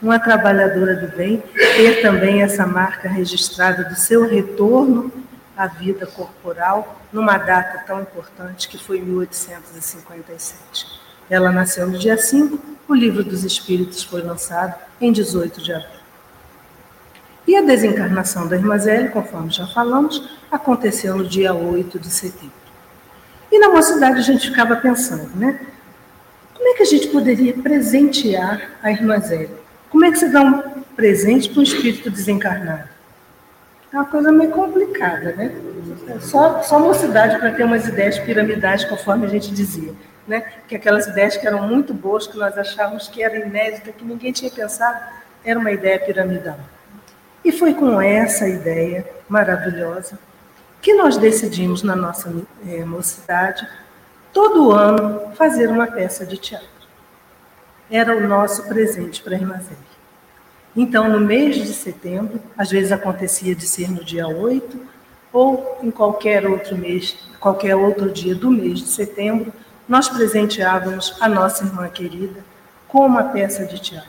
Uma trabalhadora do bem ter também essa marca registrada do seu retorno à vida corporal numa data tão importante que foi 1857. Ela nasceu no dia 5, o Livro dos Espíritos foi lançado em 18 de abril. E a desencarnação da Irmã Zélia, conforme já falamos, aconteceu no dia 8 de setembro. E na mocidade a gente ficava pensando, né? Como é que a gente poderia presentear a Irmã Zélia? Como é que você dá um presente para um espírito desencarnado? É uma coisa meio complicada, né? Só, só mocidade para ter umas ideias piramidais, conforme a gente dizia. Né? Que aquelas ideias que eram muito boas, que nós achávamos que era inédita, que ninguém tinha pensado, era uma ideia piramidal. E foi com essa ideia maravilhosa que nós decidimos na nossa é, mocidade, todo ano, fazer uma peça de teatro. Era o nosso presente para a Irmã Zélia. Então, no mês de setembro, às vezes acontecia de ser no dia 8, ou em qualquer outro mês, qualquer outro dia do mês de setembro, nós presenteávamos a nossa irmã querida com uma peça de teatro,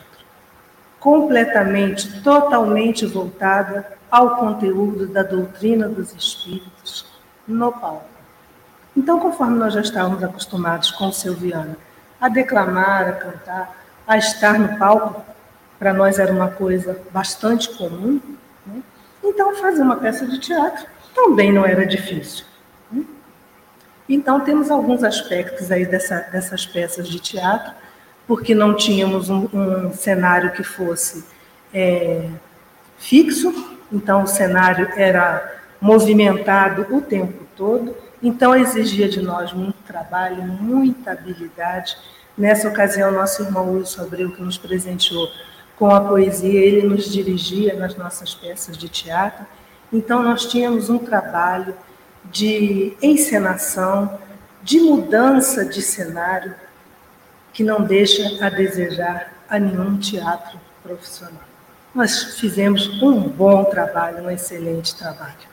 completamente, totalmente voltada ao conteúdo da doutrina dos espíritos no palco. Então, conforme nós já estávamos acostumados com o Silviano a declamar, a cantar, a estar no palco, para nós era uma coisa bastante comum, né? então fazer uma peça de teatro também não era difícil. Né? Então, temos alguns aspectos aí dessa, dessas peças de teatro, porque não tínhamos um, um cenário que fosse é, fixo, então, o cenário era movimentado o tempo todo, então exigia de nós muito trabalho, muita habilidade. Nessa ocasião, nosso irmão Wilson Abreu, que nos presenteou com a poesia, ele nos dirigia nas nossas peças de teatro. Então, nós tínhamos um trabalho de encenação, de mudança de cenário, que não deixa a desejar a nenhum teatro profissional nós fizemos um bom trabalho, um excelente trabalho.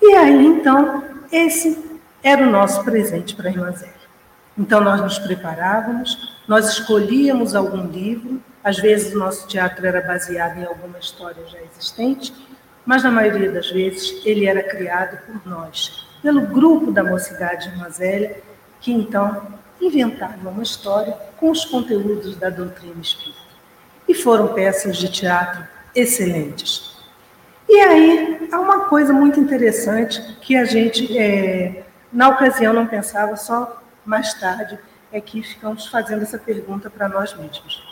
E aí, então, esse era o nosso presente para a irmã Zélia. Então, nós nos preparávamos, nós escolhíamos algum livro, às vezes o nosso teatro era baseado em alguma história já existente, mas na maioria das vezes ele era criado por nós, pelo grupo da Mocidade Irmã Zélia, que então inventava uma história com os conteúdos da doutrina espírita e foram peças de teatro excelentes. E aí há uma coisa muito interessante que a gente, é, na ocasião, não pensava, só mais tarde é que ficamos fazendo essa pergunta para nós mesmos.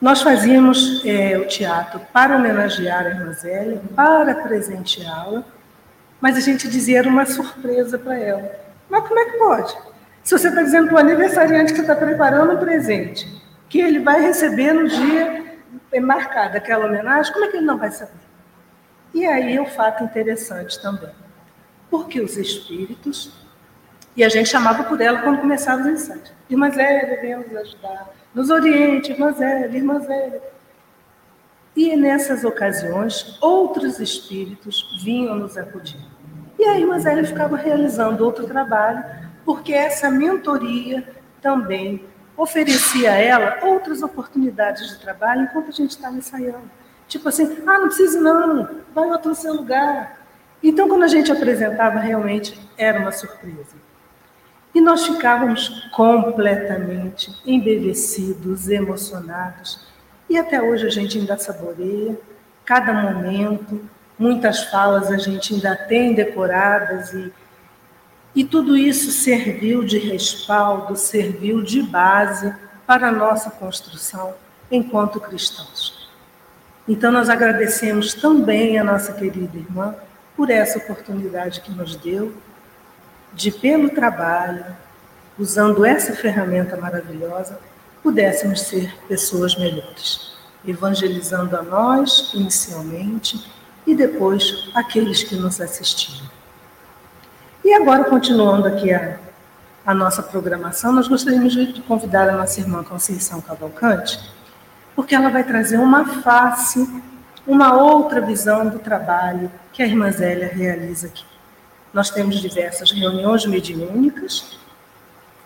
Nós fazíamos é, o teatro para homenagear a irmã Zélia, para presenteá-la, mas a gente dizia era uma surpresa para ela. Mas como é que pode? Se você está dizendo para o aniversariante que está preparando um presente, que ele vai receber no dia marcado aquela homenagem, como é que ele não vai saber? E aí é um fato interessante também. Porque os espíritos, e a gente chamava por ela quando começava os ensaios, Irmã Zélia, vem nos ajudar, nos oriente, Irmã Zélia, Irmã Zélia. E nessas ocasiões, outros espíritos vinham nos acudir. E a Irmã Zélia ficava realizando outro trabalho, porque essa mentoria também oferecia a ela outras oportunidades de trabalho enquanto a gente estava ensaiando. Tipo assim, ah, não precisa não, vai outro seu lugar. Então, quando a gente apresentava, realmente era uma surpresa. E nós ficávamos completamente embevecidos, emocionados. E até hoje a gente ainda saboreia cada momento, muitas falas a gente ainda tem decoradas e, e tudo isso serviu de respaldo, serviu de base para a nossa construção enquanto cristãos. Então, nós agradecemos também a nossa querida irmã por essa oportunidade que nos deu de, pelo trabalho, usando essa ferramenta maravilhosa, pudéssemos ser pessoas melhores, evangelizando a nós inicialmente e depois aqueles que nos assistiram. E agora, continuando aqui a, a nossa programação, nós gostaríamos de convidar a nossa irmã Conceição Cavalcante, porque ela vai trazer uma face, uma outra visão do trabalho que a irmã Zélia realiza aqui. Nós temos diversas reuniões mediúnicas,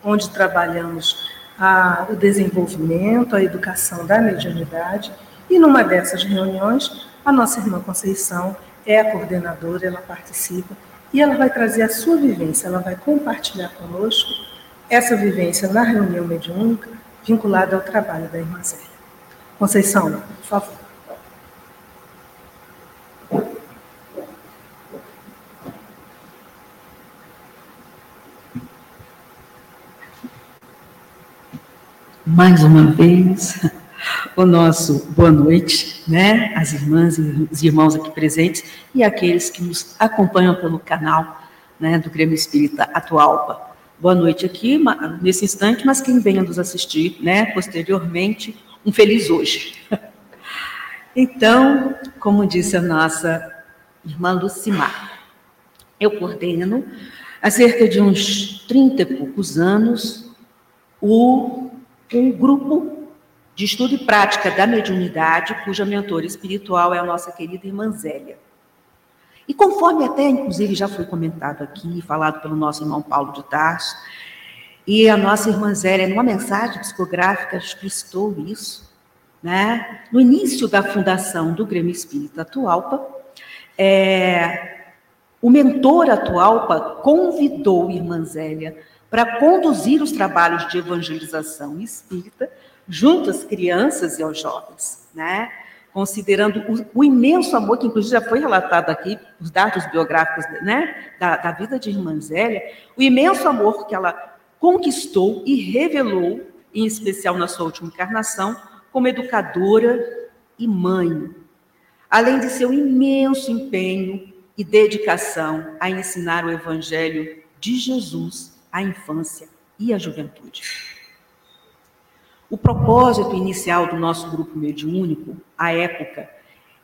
onde trabalhamos a, o desenvolvimento, a educação da mediunidade, e numa dessas reuniões, a nossa irmã Conceição é a coordenadora, ela participa, e ela vai trazer a sua vivência, ela vai compartilhar conosco essa vivência na reunião mediúnica, vinculada ao trabalho da irmã Zélia. Conceição, por favor. Mais uma vez o nosso boa noite, né? As irmãs e os irmãos aqui presentes e aqueles que nos acompanham pelo canal, né, do Grêmio Espírita Atualpa. Boa noite aqui nesse instante, mas quem venha nos assistir, né, posteriormente, um feliz hoje. (laughs) Então, como disse a nossa irmã Lucimar, eu coordeno há cerca de uns 30 e poucos anos o um grupo de estudo e prática da mediunidade, cuja mentora espiritual é a nossa querida irmã Zélia. E conforme até, inclusive, já foi comentado aqui, falado pelo nosso irmão Paulo de Tarso, e a nossa irmã Zélia, numa mensagem psicográfica, explicou isso, né? no início da fundação do Grêmio Espírita Atualpa, é, o mentor Atualpa convidou a irmã Zélia para conduzir os trabalhos de evangelização espírita junto às crianças e aos jovens, né? Considerando o, o imenso amor que, inclusive, já foi relatado aqui, os dados biográficos né, da, da vida de Irmã Zélia, o imenso amor que ela conquistou e revelou, em especial na sua última encarnação, como educadora e mãe, além de seu imenso empenho e dedicação a ensinar o Evangelho de Jesus a infância e a juventude. O propósito inicial do nosso grupo mediúnico, à época,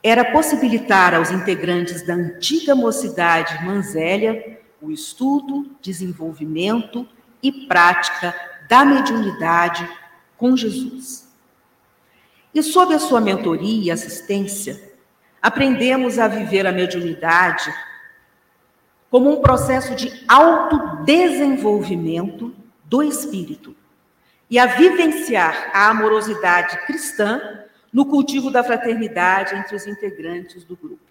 era possibilitar aos integrantes da antiga mocidade Manzélia o estudo, desenvolvimento e prática da mediunidade com Jesus. E sob a sua mentoria e assistência, aprendemos a viver a mediunidade como um processo de autodesenvolvimento do espírito e a vivenciar a amorosidade cristã no cultivo da fraternidade entre os integrantes do grupo.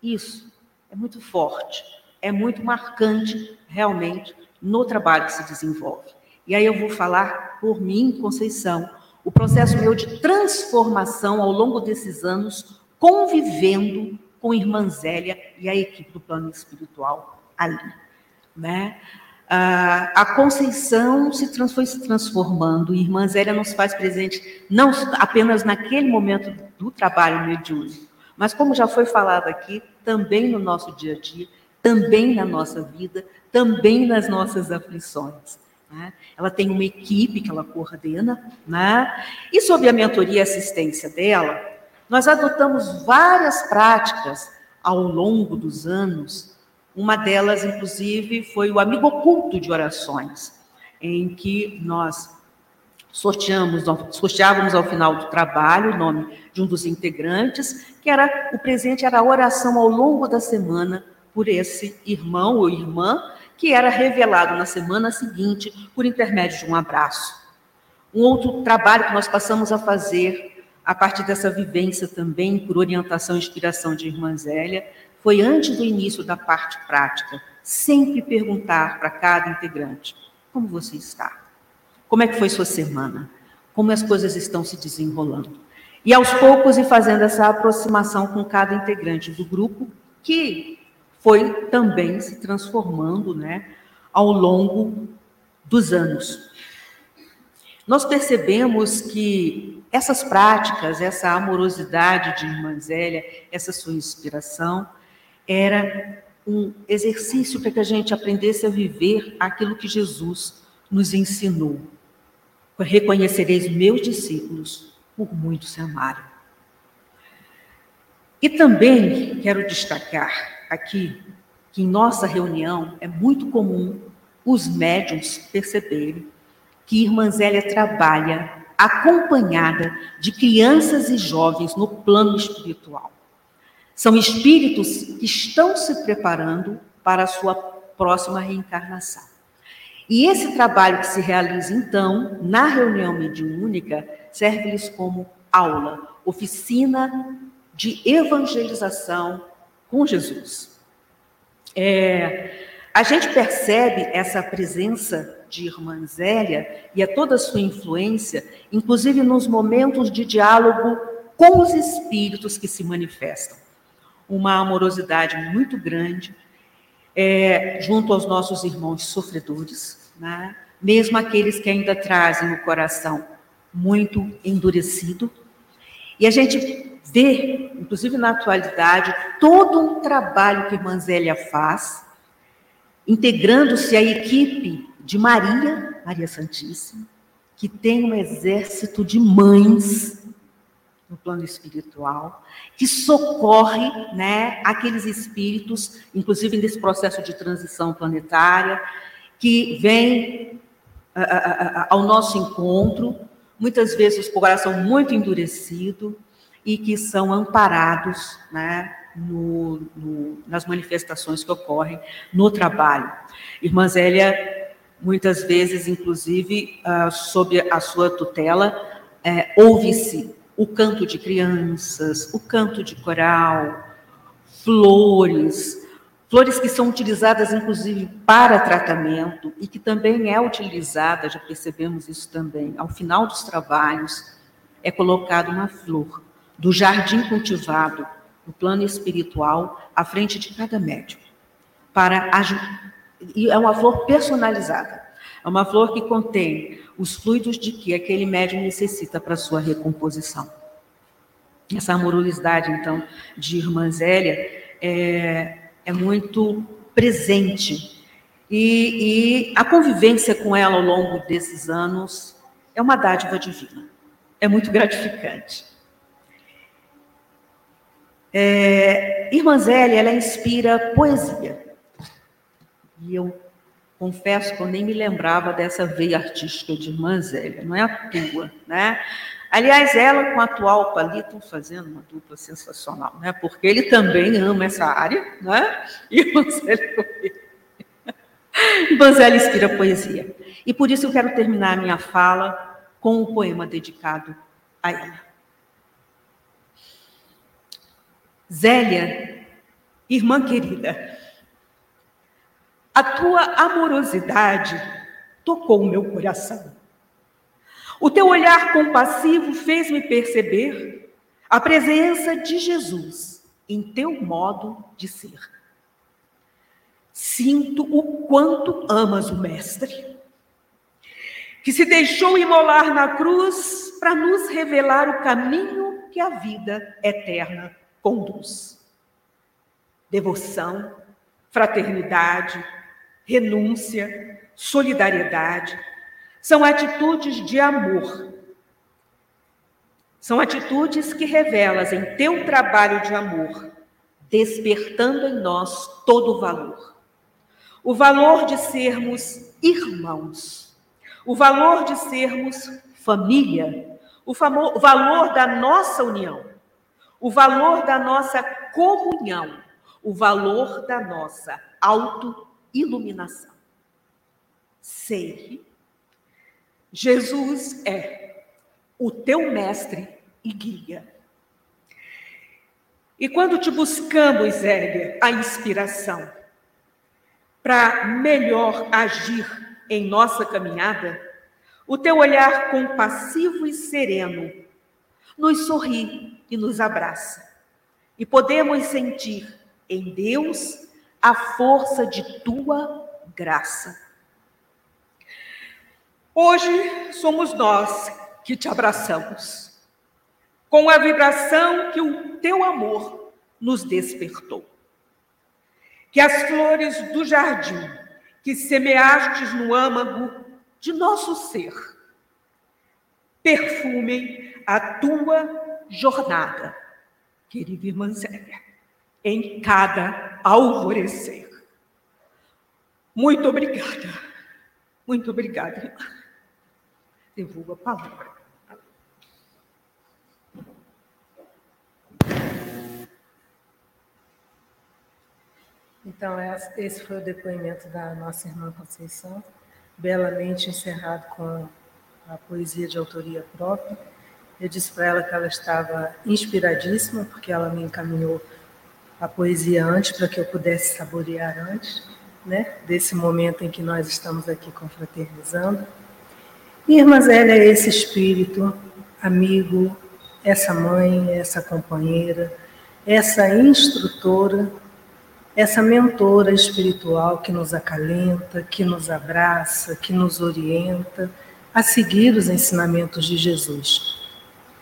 Isso é muito forte, é muito marcante realmente no trabalho que se desenvolve. E aí eu vou falar por mim, Conceição, o processo meu de transformação ao longo desses anos, convivendo com Irmã Zélia e a equipe do plano espiritual ali. Né? a Conceição se foi se transformando, e Irmã Zélia nos faz presente não apenas naquele momento do trabalho mediúnico, mas como já foi falado aqui, também no nosso dia a dia, também na nossa vida, também nas nossas aflições. Né? Ela tem uma equipe que ela coordena, né? e sob a mentoria e assistência dela, nós adotamos várias práticas ao longo dos anos. Uma delas, inclusive, foi o amigo oculto de orações, em que nós sorteamos, sorteávamos ao final do trabalho o nome de um dos integrantes, que era o presente era a oração ao longo da semana por esse irmão ou irmã, que era revelado na semana seguinte por intermédio de um abraço. Um outro trabalho que nós passamos a fazer a partir dessa vivência também, por orientação e inspiração de Irmã Zélia, foi antes do início da parte prática, sempre perguntar para cada integrante: como você está? Como é que foi sua semana? Como as coisas estão se desenrolando? E aos poucos ir fazendo essa aproximação com cada integrante do grupo, que foi também se transformando né, ao longo dos anos. Nós percebemos que essas práticas, essa amorosidade de Irmã Zélia, essa sua inspiração, era um exercício para que a gente aprendesse a viver aquilo que Jesus nos ensinou. Reconhecereis meus discípulos por muito se amarem. E também quero destacar aqui que em nossa reunião é muito comum os médiums perceberem que Irmã Zélia trabalha acompanhada de crianças e jovens no plano espiritual. São espíritos que estão se preparando para a sua próxima reencarnação. E esse trabalho que se realiza, então, na reunião mediúnica, serve-lhes como aula, oficina de evangelização com Jesus. É, a gente percebe essa presença de Irmã Zélia e a toda a sua influência, inclusive nos momentos de diálogo com os espíritos que se manifestam. Uma amorosidade muito grande, é, junto aos nossos irmãos sofredores, né? mesmo aqueles que ainda trazem o coração muito endurecido. E a gente vê, inclusive na atualidade, todo um trabalho que Irmã Zélia faz, integrando-se à equipe de Maria, Maria Santíssima, que tem um exército de mães no plano espiritual, que socorre né, aqueles espíritos, inclusive nesse processo de transição planetária, que vem ao nosso encontro, muitas vezes com o coração muito endurecido, e que são amparados né, no, no, nas manifestações que ocorrem no trabalho. Irmã Zélia, muitas vezes, inclusive, uh, sob a sua tutela, é, ouve-se o canto de crianças, o canto de coral, flores, flores que são utilizadas, inclusive, para tratamento e que também é utilizada, já percebemos isso também, ao final dos trabalhos, é colocada uma flor do jardim cultivado no plano espiritual à frente de cada médium. Para e é uma flor personalizada. É uma flor que contém os fluidos de que aquele médium necessita para sua recomposição. Essa amorosidade, então, de Irmã Zélia é, é muito presente. E, e a convivência com ela ao longo desses anos é uma dádiva divina. É muito gratificante. É, Irmã Zélia, ela inspira poesia. E eu confesso que eu nem me lembrava dessa veia artística de Irmã Zélia, não é a tua, né? Aliás, ela com a atual Pali estão fazendo uma dupla sensacional, né? Porque ele também ama essa área, né? E (laughs) Irmã Zélia inspira poesia. E por isso eu quero terminar a minha fala com um poema dedicado a ela. Zélia, irmã querida, a tua amorosidade tocou o meu coração. O teu olhar compassivo fez-me perceber a presença de Jesus em teu modo de ser. Sinto o quanto amas o Mestre, que se deixou imolar na cruz para nos revelar o caminho que a vida eterna conduz. Devoção, fraternidade, renúncia, solidariedade. São atitudes de amor. São atitudes que revelas em teu trabalho de amor, despertando em nós todo o valor. O valor de sermos irmãos, o valor de sermos família, o, o valor da nossa união. O valor da nossa comunhão, o valor da nossa autoiluminação. Sei Jesus é o teu mestre e guia. E quando te buscamos, Zélia, a inspiração para melhor agir em nossa caminhada, o teu olhar compassivo e sereno nos sorri e nos abraça. E podemos sentir em Deus a força de tua graça. Hoje somos nós que te abraçamos, com a vibração que o teu amor nos despertou. Que as flores do jardim que semeastes no âmago de nosso ser perfumem a tua jornada, querida irmã Zélia, em cada alvorecer. Muito obrigada, muito obrigada, irmã. Devolvo a palavra. Então, esse foi o depoimento da nossa irmã Conceição, belamente encerrado com a poesia de autoria própria. Eu disse para ela que ela estava inspiradíssima, porque ela me encaminhou a poesia antes, para que eu pudesse saborear antes, né, desse momento em que nós estamos aqui confraternizando. E Irmã Zélia é esse espírito amigo, essa mãe, essa companheira, essa instrutora, essa mentora espiritual que nos acalenta, que nos abraça, que nos orienta a seguir os ensinamentos de Jesus.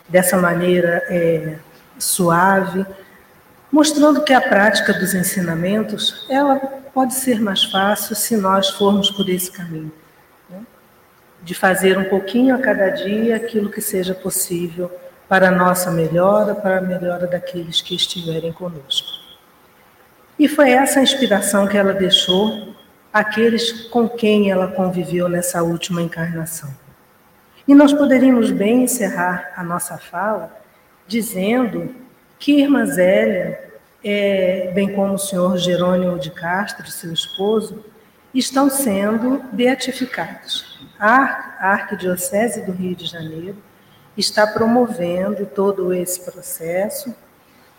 Dessa maneira é, suave, mostrando que a prática dos ensinamentos ela pode ser mais fácil se nós formos por esse caminho de fazer um pouquinho a cada dia aquilo que seja possível para a nossa melhora, para a melhora daqueles que estiverem conosco. E foi essa inspiração que ela deixou àqueles com quem ela conviveu nessa última encarnação. E nós poderíamos bem encerrar a nossa fala dizendo que Irmã Zélia, é, bem como o senhor Jerônimo de Castro, seu esposo, estão sendo beatificados. A Arquidiocese do Rio de Janeiro está promovendo todo esse processo.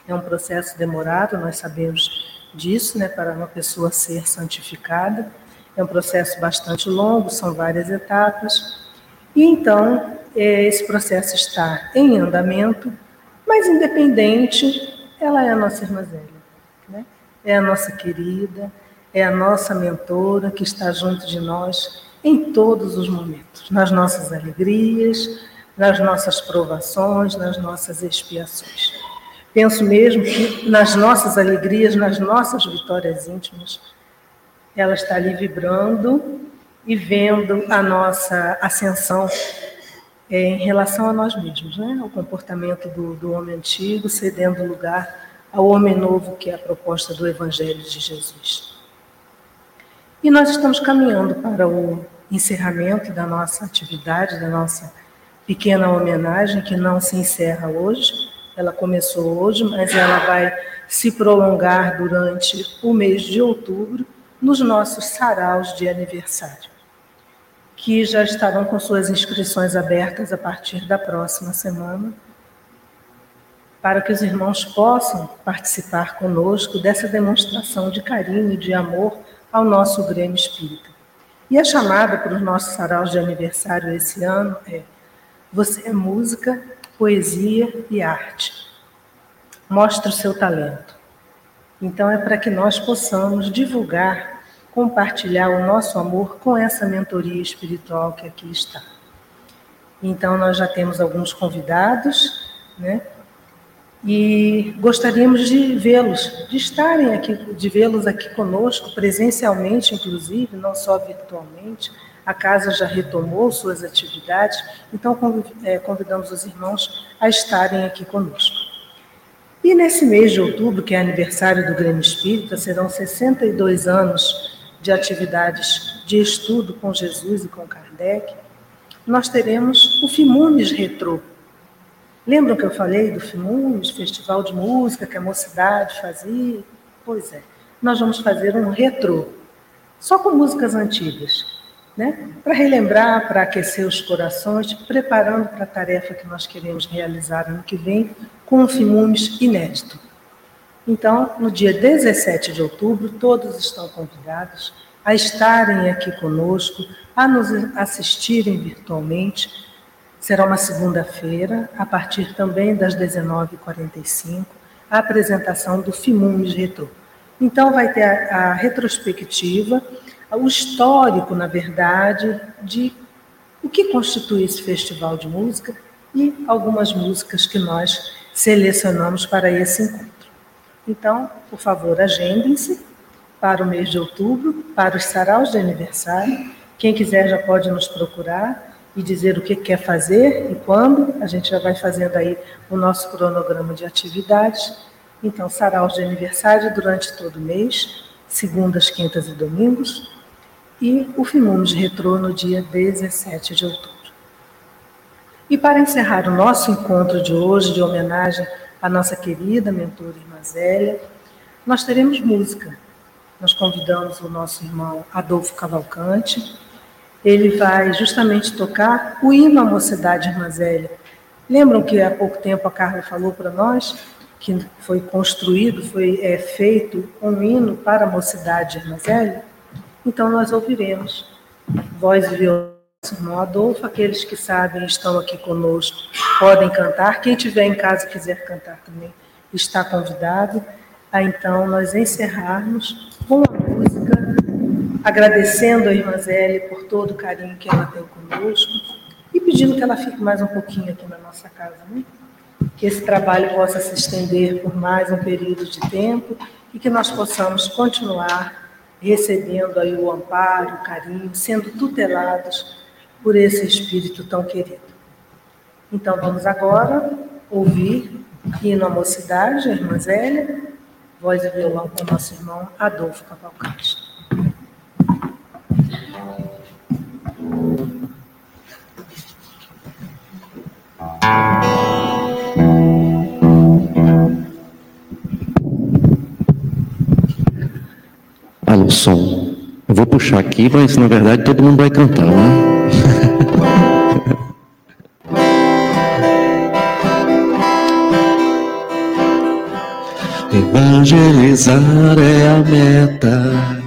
É um processo demorado, nós sabemos disso, né, para uma pessoa ser santificada. É um processo bastante longo, são várias etapas. E então, é, esse processo está em andamento, mas independente, ela é a nossa irmã Zélia, né? é a nossa querida, é a nossa mentora que está junto de nós em todos os momentos, nas nossas alegrias, nas nossas provações, nas nossas expiações. Penso mesmo que nas nossas alegrias, nas nossas vitórias íntimas, ela está ali vibrando e vendo a nossa ascensão é, em relação a nós mesmos, né? o comportamento do, do homem antigo cedendo lugar ao homem novo, que é a proposta do Evangelho de Jesus. E nós estamos caminhando para o encerramento da nossa atividade, da nossa pequena homenagem, que não se encerra hoje. Ela começou hoje, mas ela vai se prolongar durante o mês de outubro nos nossos saraus de aniversário, que já estarão com suas inscrições abertas a partir da próxima semana, para que os irmãos possam participar conosco dessa demonstração de carinho e de amor ao nosso Grêmio Espírita. E a chamada para os nossos saraus de aniversário esse ano é Você é música, poesia e arte. Mostre o seu talento. Então é para que nós possamos divulgar, compartilhar o nosso amor com essa mentoria espiritual que aqui está. Então nós já temos alguns convidados, né? e gostaríamos de vê-los, de estarem aqui, de vê-los aqui conosco, presencialmente, inclusive, não só virtualmente. A casa já retomou suas atividades, então é, convidamos os irmãos a estarem aqui conosco. E nesse mês de outubro, que é aniversário do Grêmio Espírita, serão 62 anos de atividades de estudo com Jesus e com Kardec, nós teremos o Fimunes Retrô, Lembram que eu falei do FIMUS, Festival de Música, que a mocidade fazia? Pois é, nós vamos fazer um retrô, só com músicas antigas, né? para relembrar, para aquecer os corações, preparando para a tarefa que nós queremos realizar ano que vem, com um FIMUMES inédito. Então, no dia 17 de outubro, todos estão convidados a estarem aqui conosco, a nos assistirem virtualmente, Será uma segunda-feira, a partir também das 19h45, a apresentação do FIMUMES Retro. Então, vai ter a, a retrospectiva, o histórico, na verdade, de o que constitui esse festival de música e algumas músicas que nós selecionamos para esse encontro. Então, por favor, agendem-se para o mês de outubro, para os saraus de aniversário. Quem quiser já pode nos procurar e dizer o que quer fazer e quando. A gente já vai fazendo aí o nosso cronograma de atividades. Então, saraus de aniversário durante todo o mês, segundas, quintas e domingos. E o Filmamos Retrô no dia 17 de outubro. E para encerrar o nosso encontro de hoje, de homenagem à nossa querida mentora irmã Zélia, nós teremos música. Nós convidamos o nosso irmão Adolfo Cavalcante. Ele vai justamente tocar o hino à mocidade Irmã Zélia. Lembram que há pouco tempo a Carla falou para nós que foi construído, foi é, feito um hino para a mocidade Irmã Zélia? Então nós ouviremos voz e violão irmão Adolfo, aqueles que sabem estão aqui conosco, podem cantar. Quem estiver em casa quiser cantar também está convidado a então nós encerrarmos com a música, agradecendo a irmã Zélia por todo o carinho que ela tem conosco e pedindo que ela fique mais um pouquinho aqui na nossa casa, né? que esse trabalho possa se estender por mais um período de tempo e que nós possamos continuar recebendo aí o amparo, o carinho, sendo tutelados por esse espírito tão querido. Então vamos agora ouvir hino à mocidade, a irmã Zélia, voz e violão com o nosso irmão Adolfo Cavalcante. Alô, som. Eu vou puxar aqui, mas na verdade todo mundo vai cantar, né? (laughs) Evangelizar é a meta.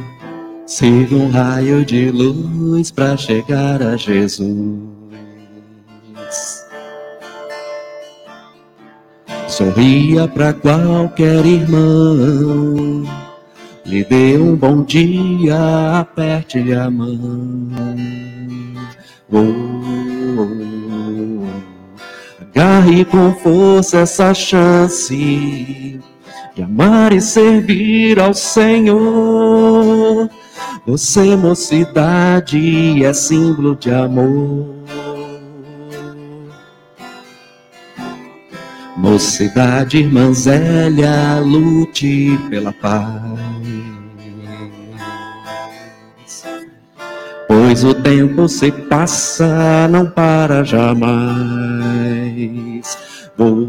Siga um raio de luz para chegar a Jesus. Sorria para qualquer irmão. Lhe dê um bom dia, aperte-lhe a mão. Oh. Agarre com força essa chance de amar e servir ao Senhor. Você, mocidade, é símbolo de amor. Mocidade, irmã Zélia, lute pela paz. Pois o tempo se passa, não para jamais. Vou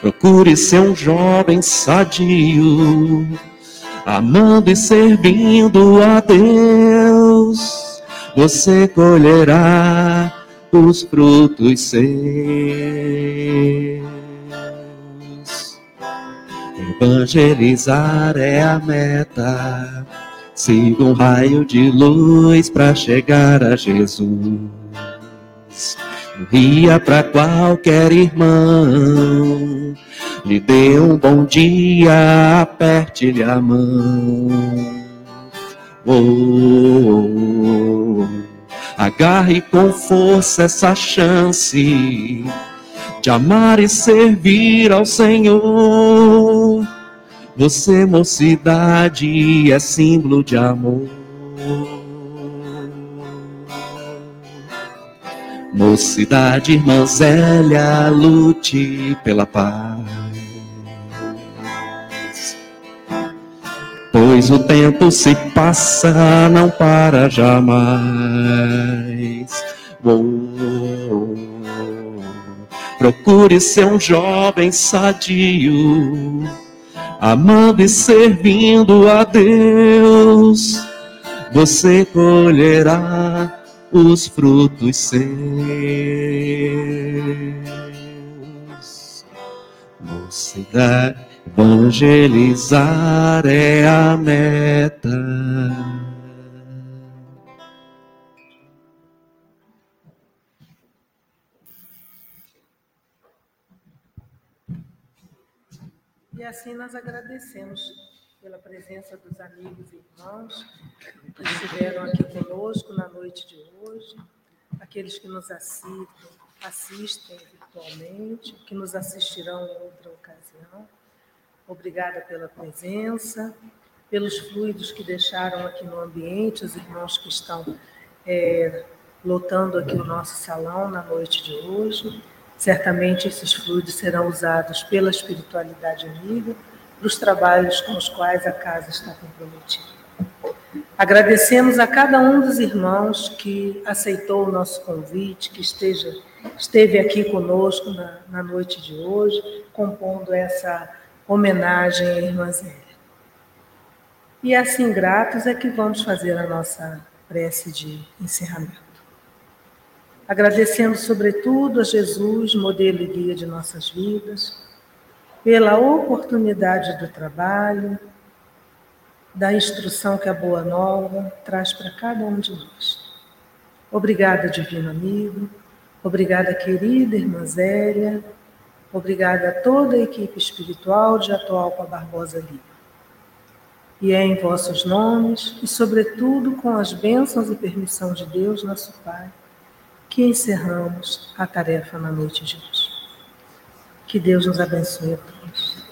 Procure ser um jovem sadio, amando e servindo a Deus. Você colherá os frutos seus. Evangelizar é a meta. Siga um raio de luz para chegar a Jesus. Ria para qualquer irmão, lhe dê um bom dia, aperte-lhe a mão. Oh, oh, oh, agarre com força essa chance de amar e servir ao Senhor. Você, mocidade, é símbolo de amor. Mocidade, irmã Zélia, lute pela paz. Pois o tempo se passa, não para jamais. Oh, procure ser um jovem sadio, amando e servindo a Deus. Você colherá os frutos seus. Mocidade, evangelizar é a meta. Assim nós agradecemos pela presença dos amigos e irmãos que estiveram aqui conosco na noite de hoje, aqueles que nos assistem, assistem virtualmente, que nos assistirão em outra ocasião. Obrigada pela presença, pelos fluidos que deixaram aqui no ambiente, os irmãos que estão é, lotando aqui o nosso salão na noite de hoje. Certamente esses fluidos serão usados pela espiritualidade amiga para os trabalhos com os quais a casa está comprometida. Agradecemos a cada um dos irmãos que aceitou o nosso convite, que esteja, esteve aqui conosco na, na noite de hoje, compondo essa homenagem à irmã Zélia. E assim, gratos, é que vamos fazer a nossa prece de encerramento. Agradecendo, sobretudo, a Jesus, modelo e guia de nossas vidas, pela oportunidade do trabalho, da instrução que a Boa Nova traz para cada um de nós. Obrigada, Divino Amigo, obrigada, querida Irmã Zélia, obrigada a toda a equipe espiritual de Atual a Barbosa Lima. E é em vossos nomes, e sobretudo com as bênçãos e permissão de Deus, nosso Pai, que encerramos a tarefa na noite de hoje. Que Deus nos abençoe a todos.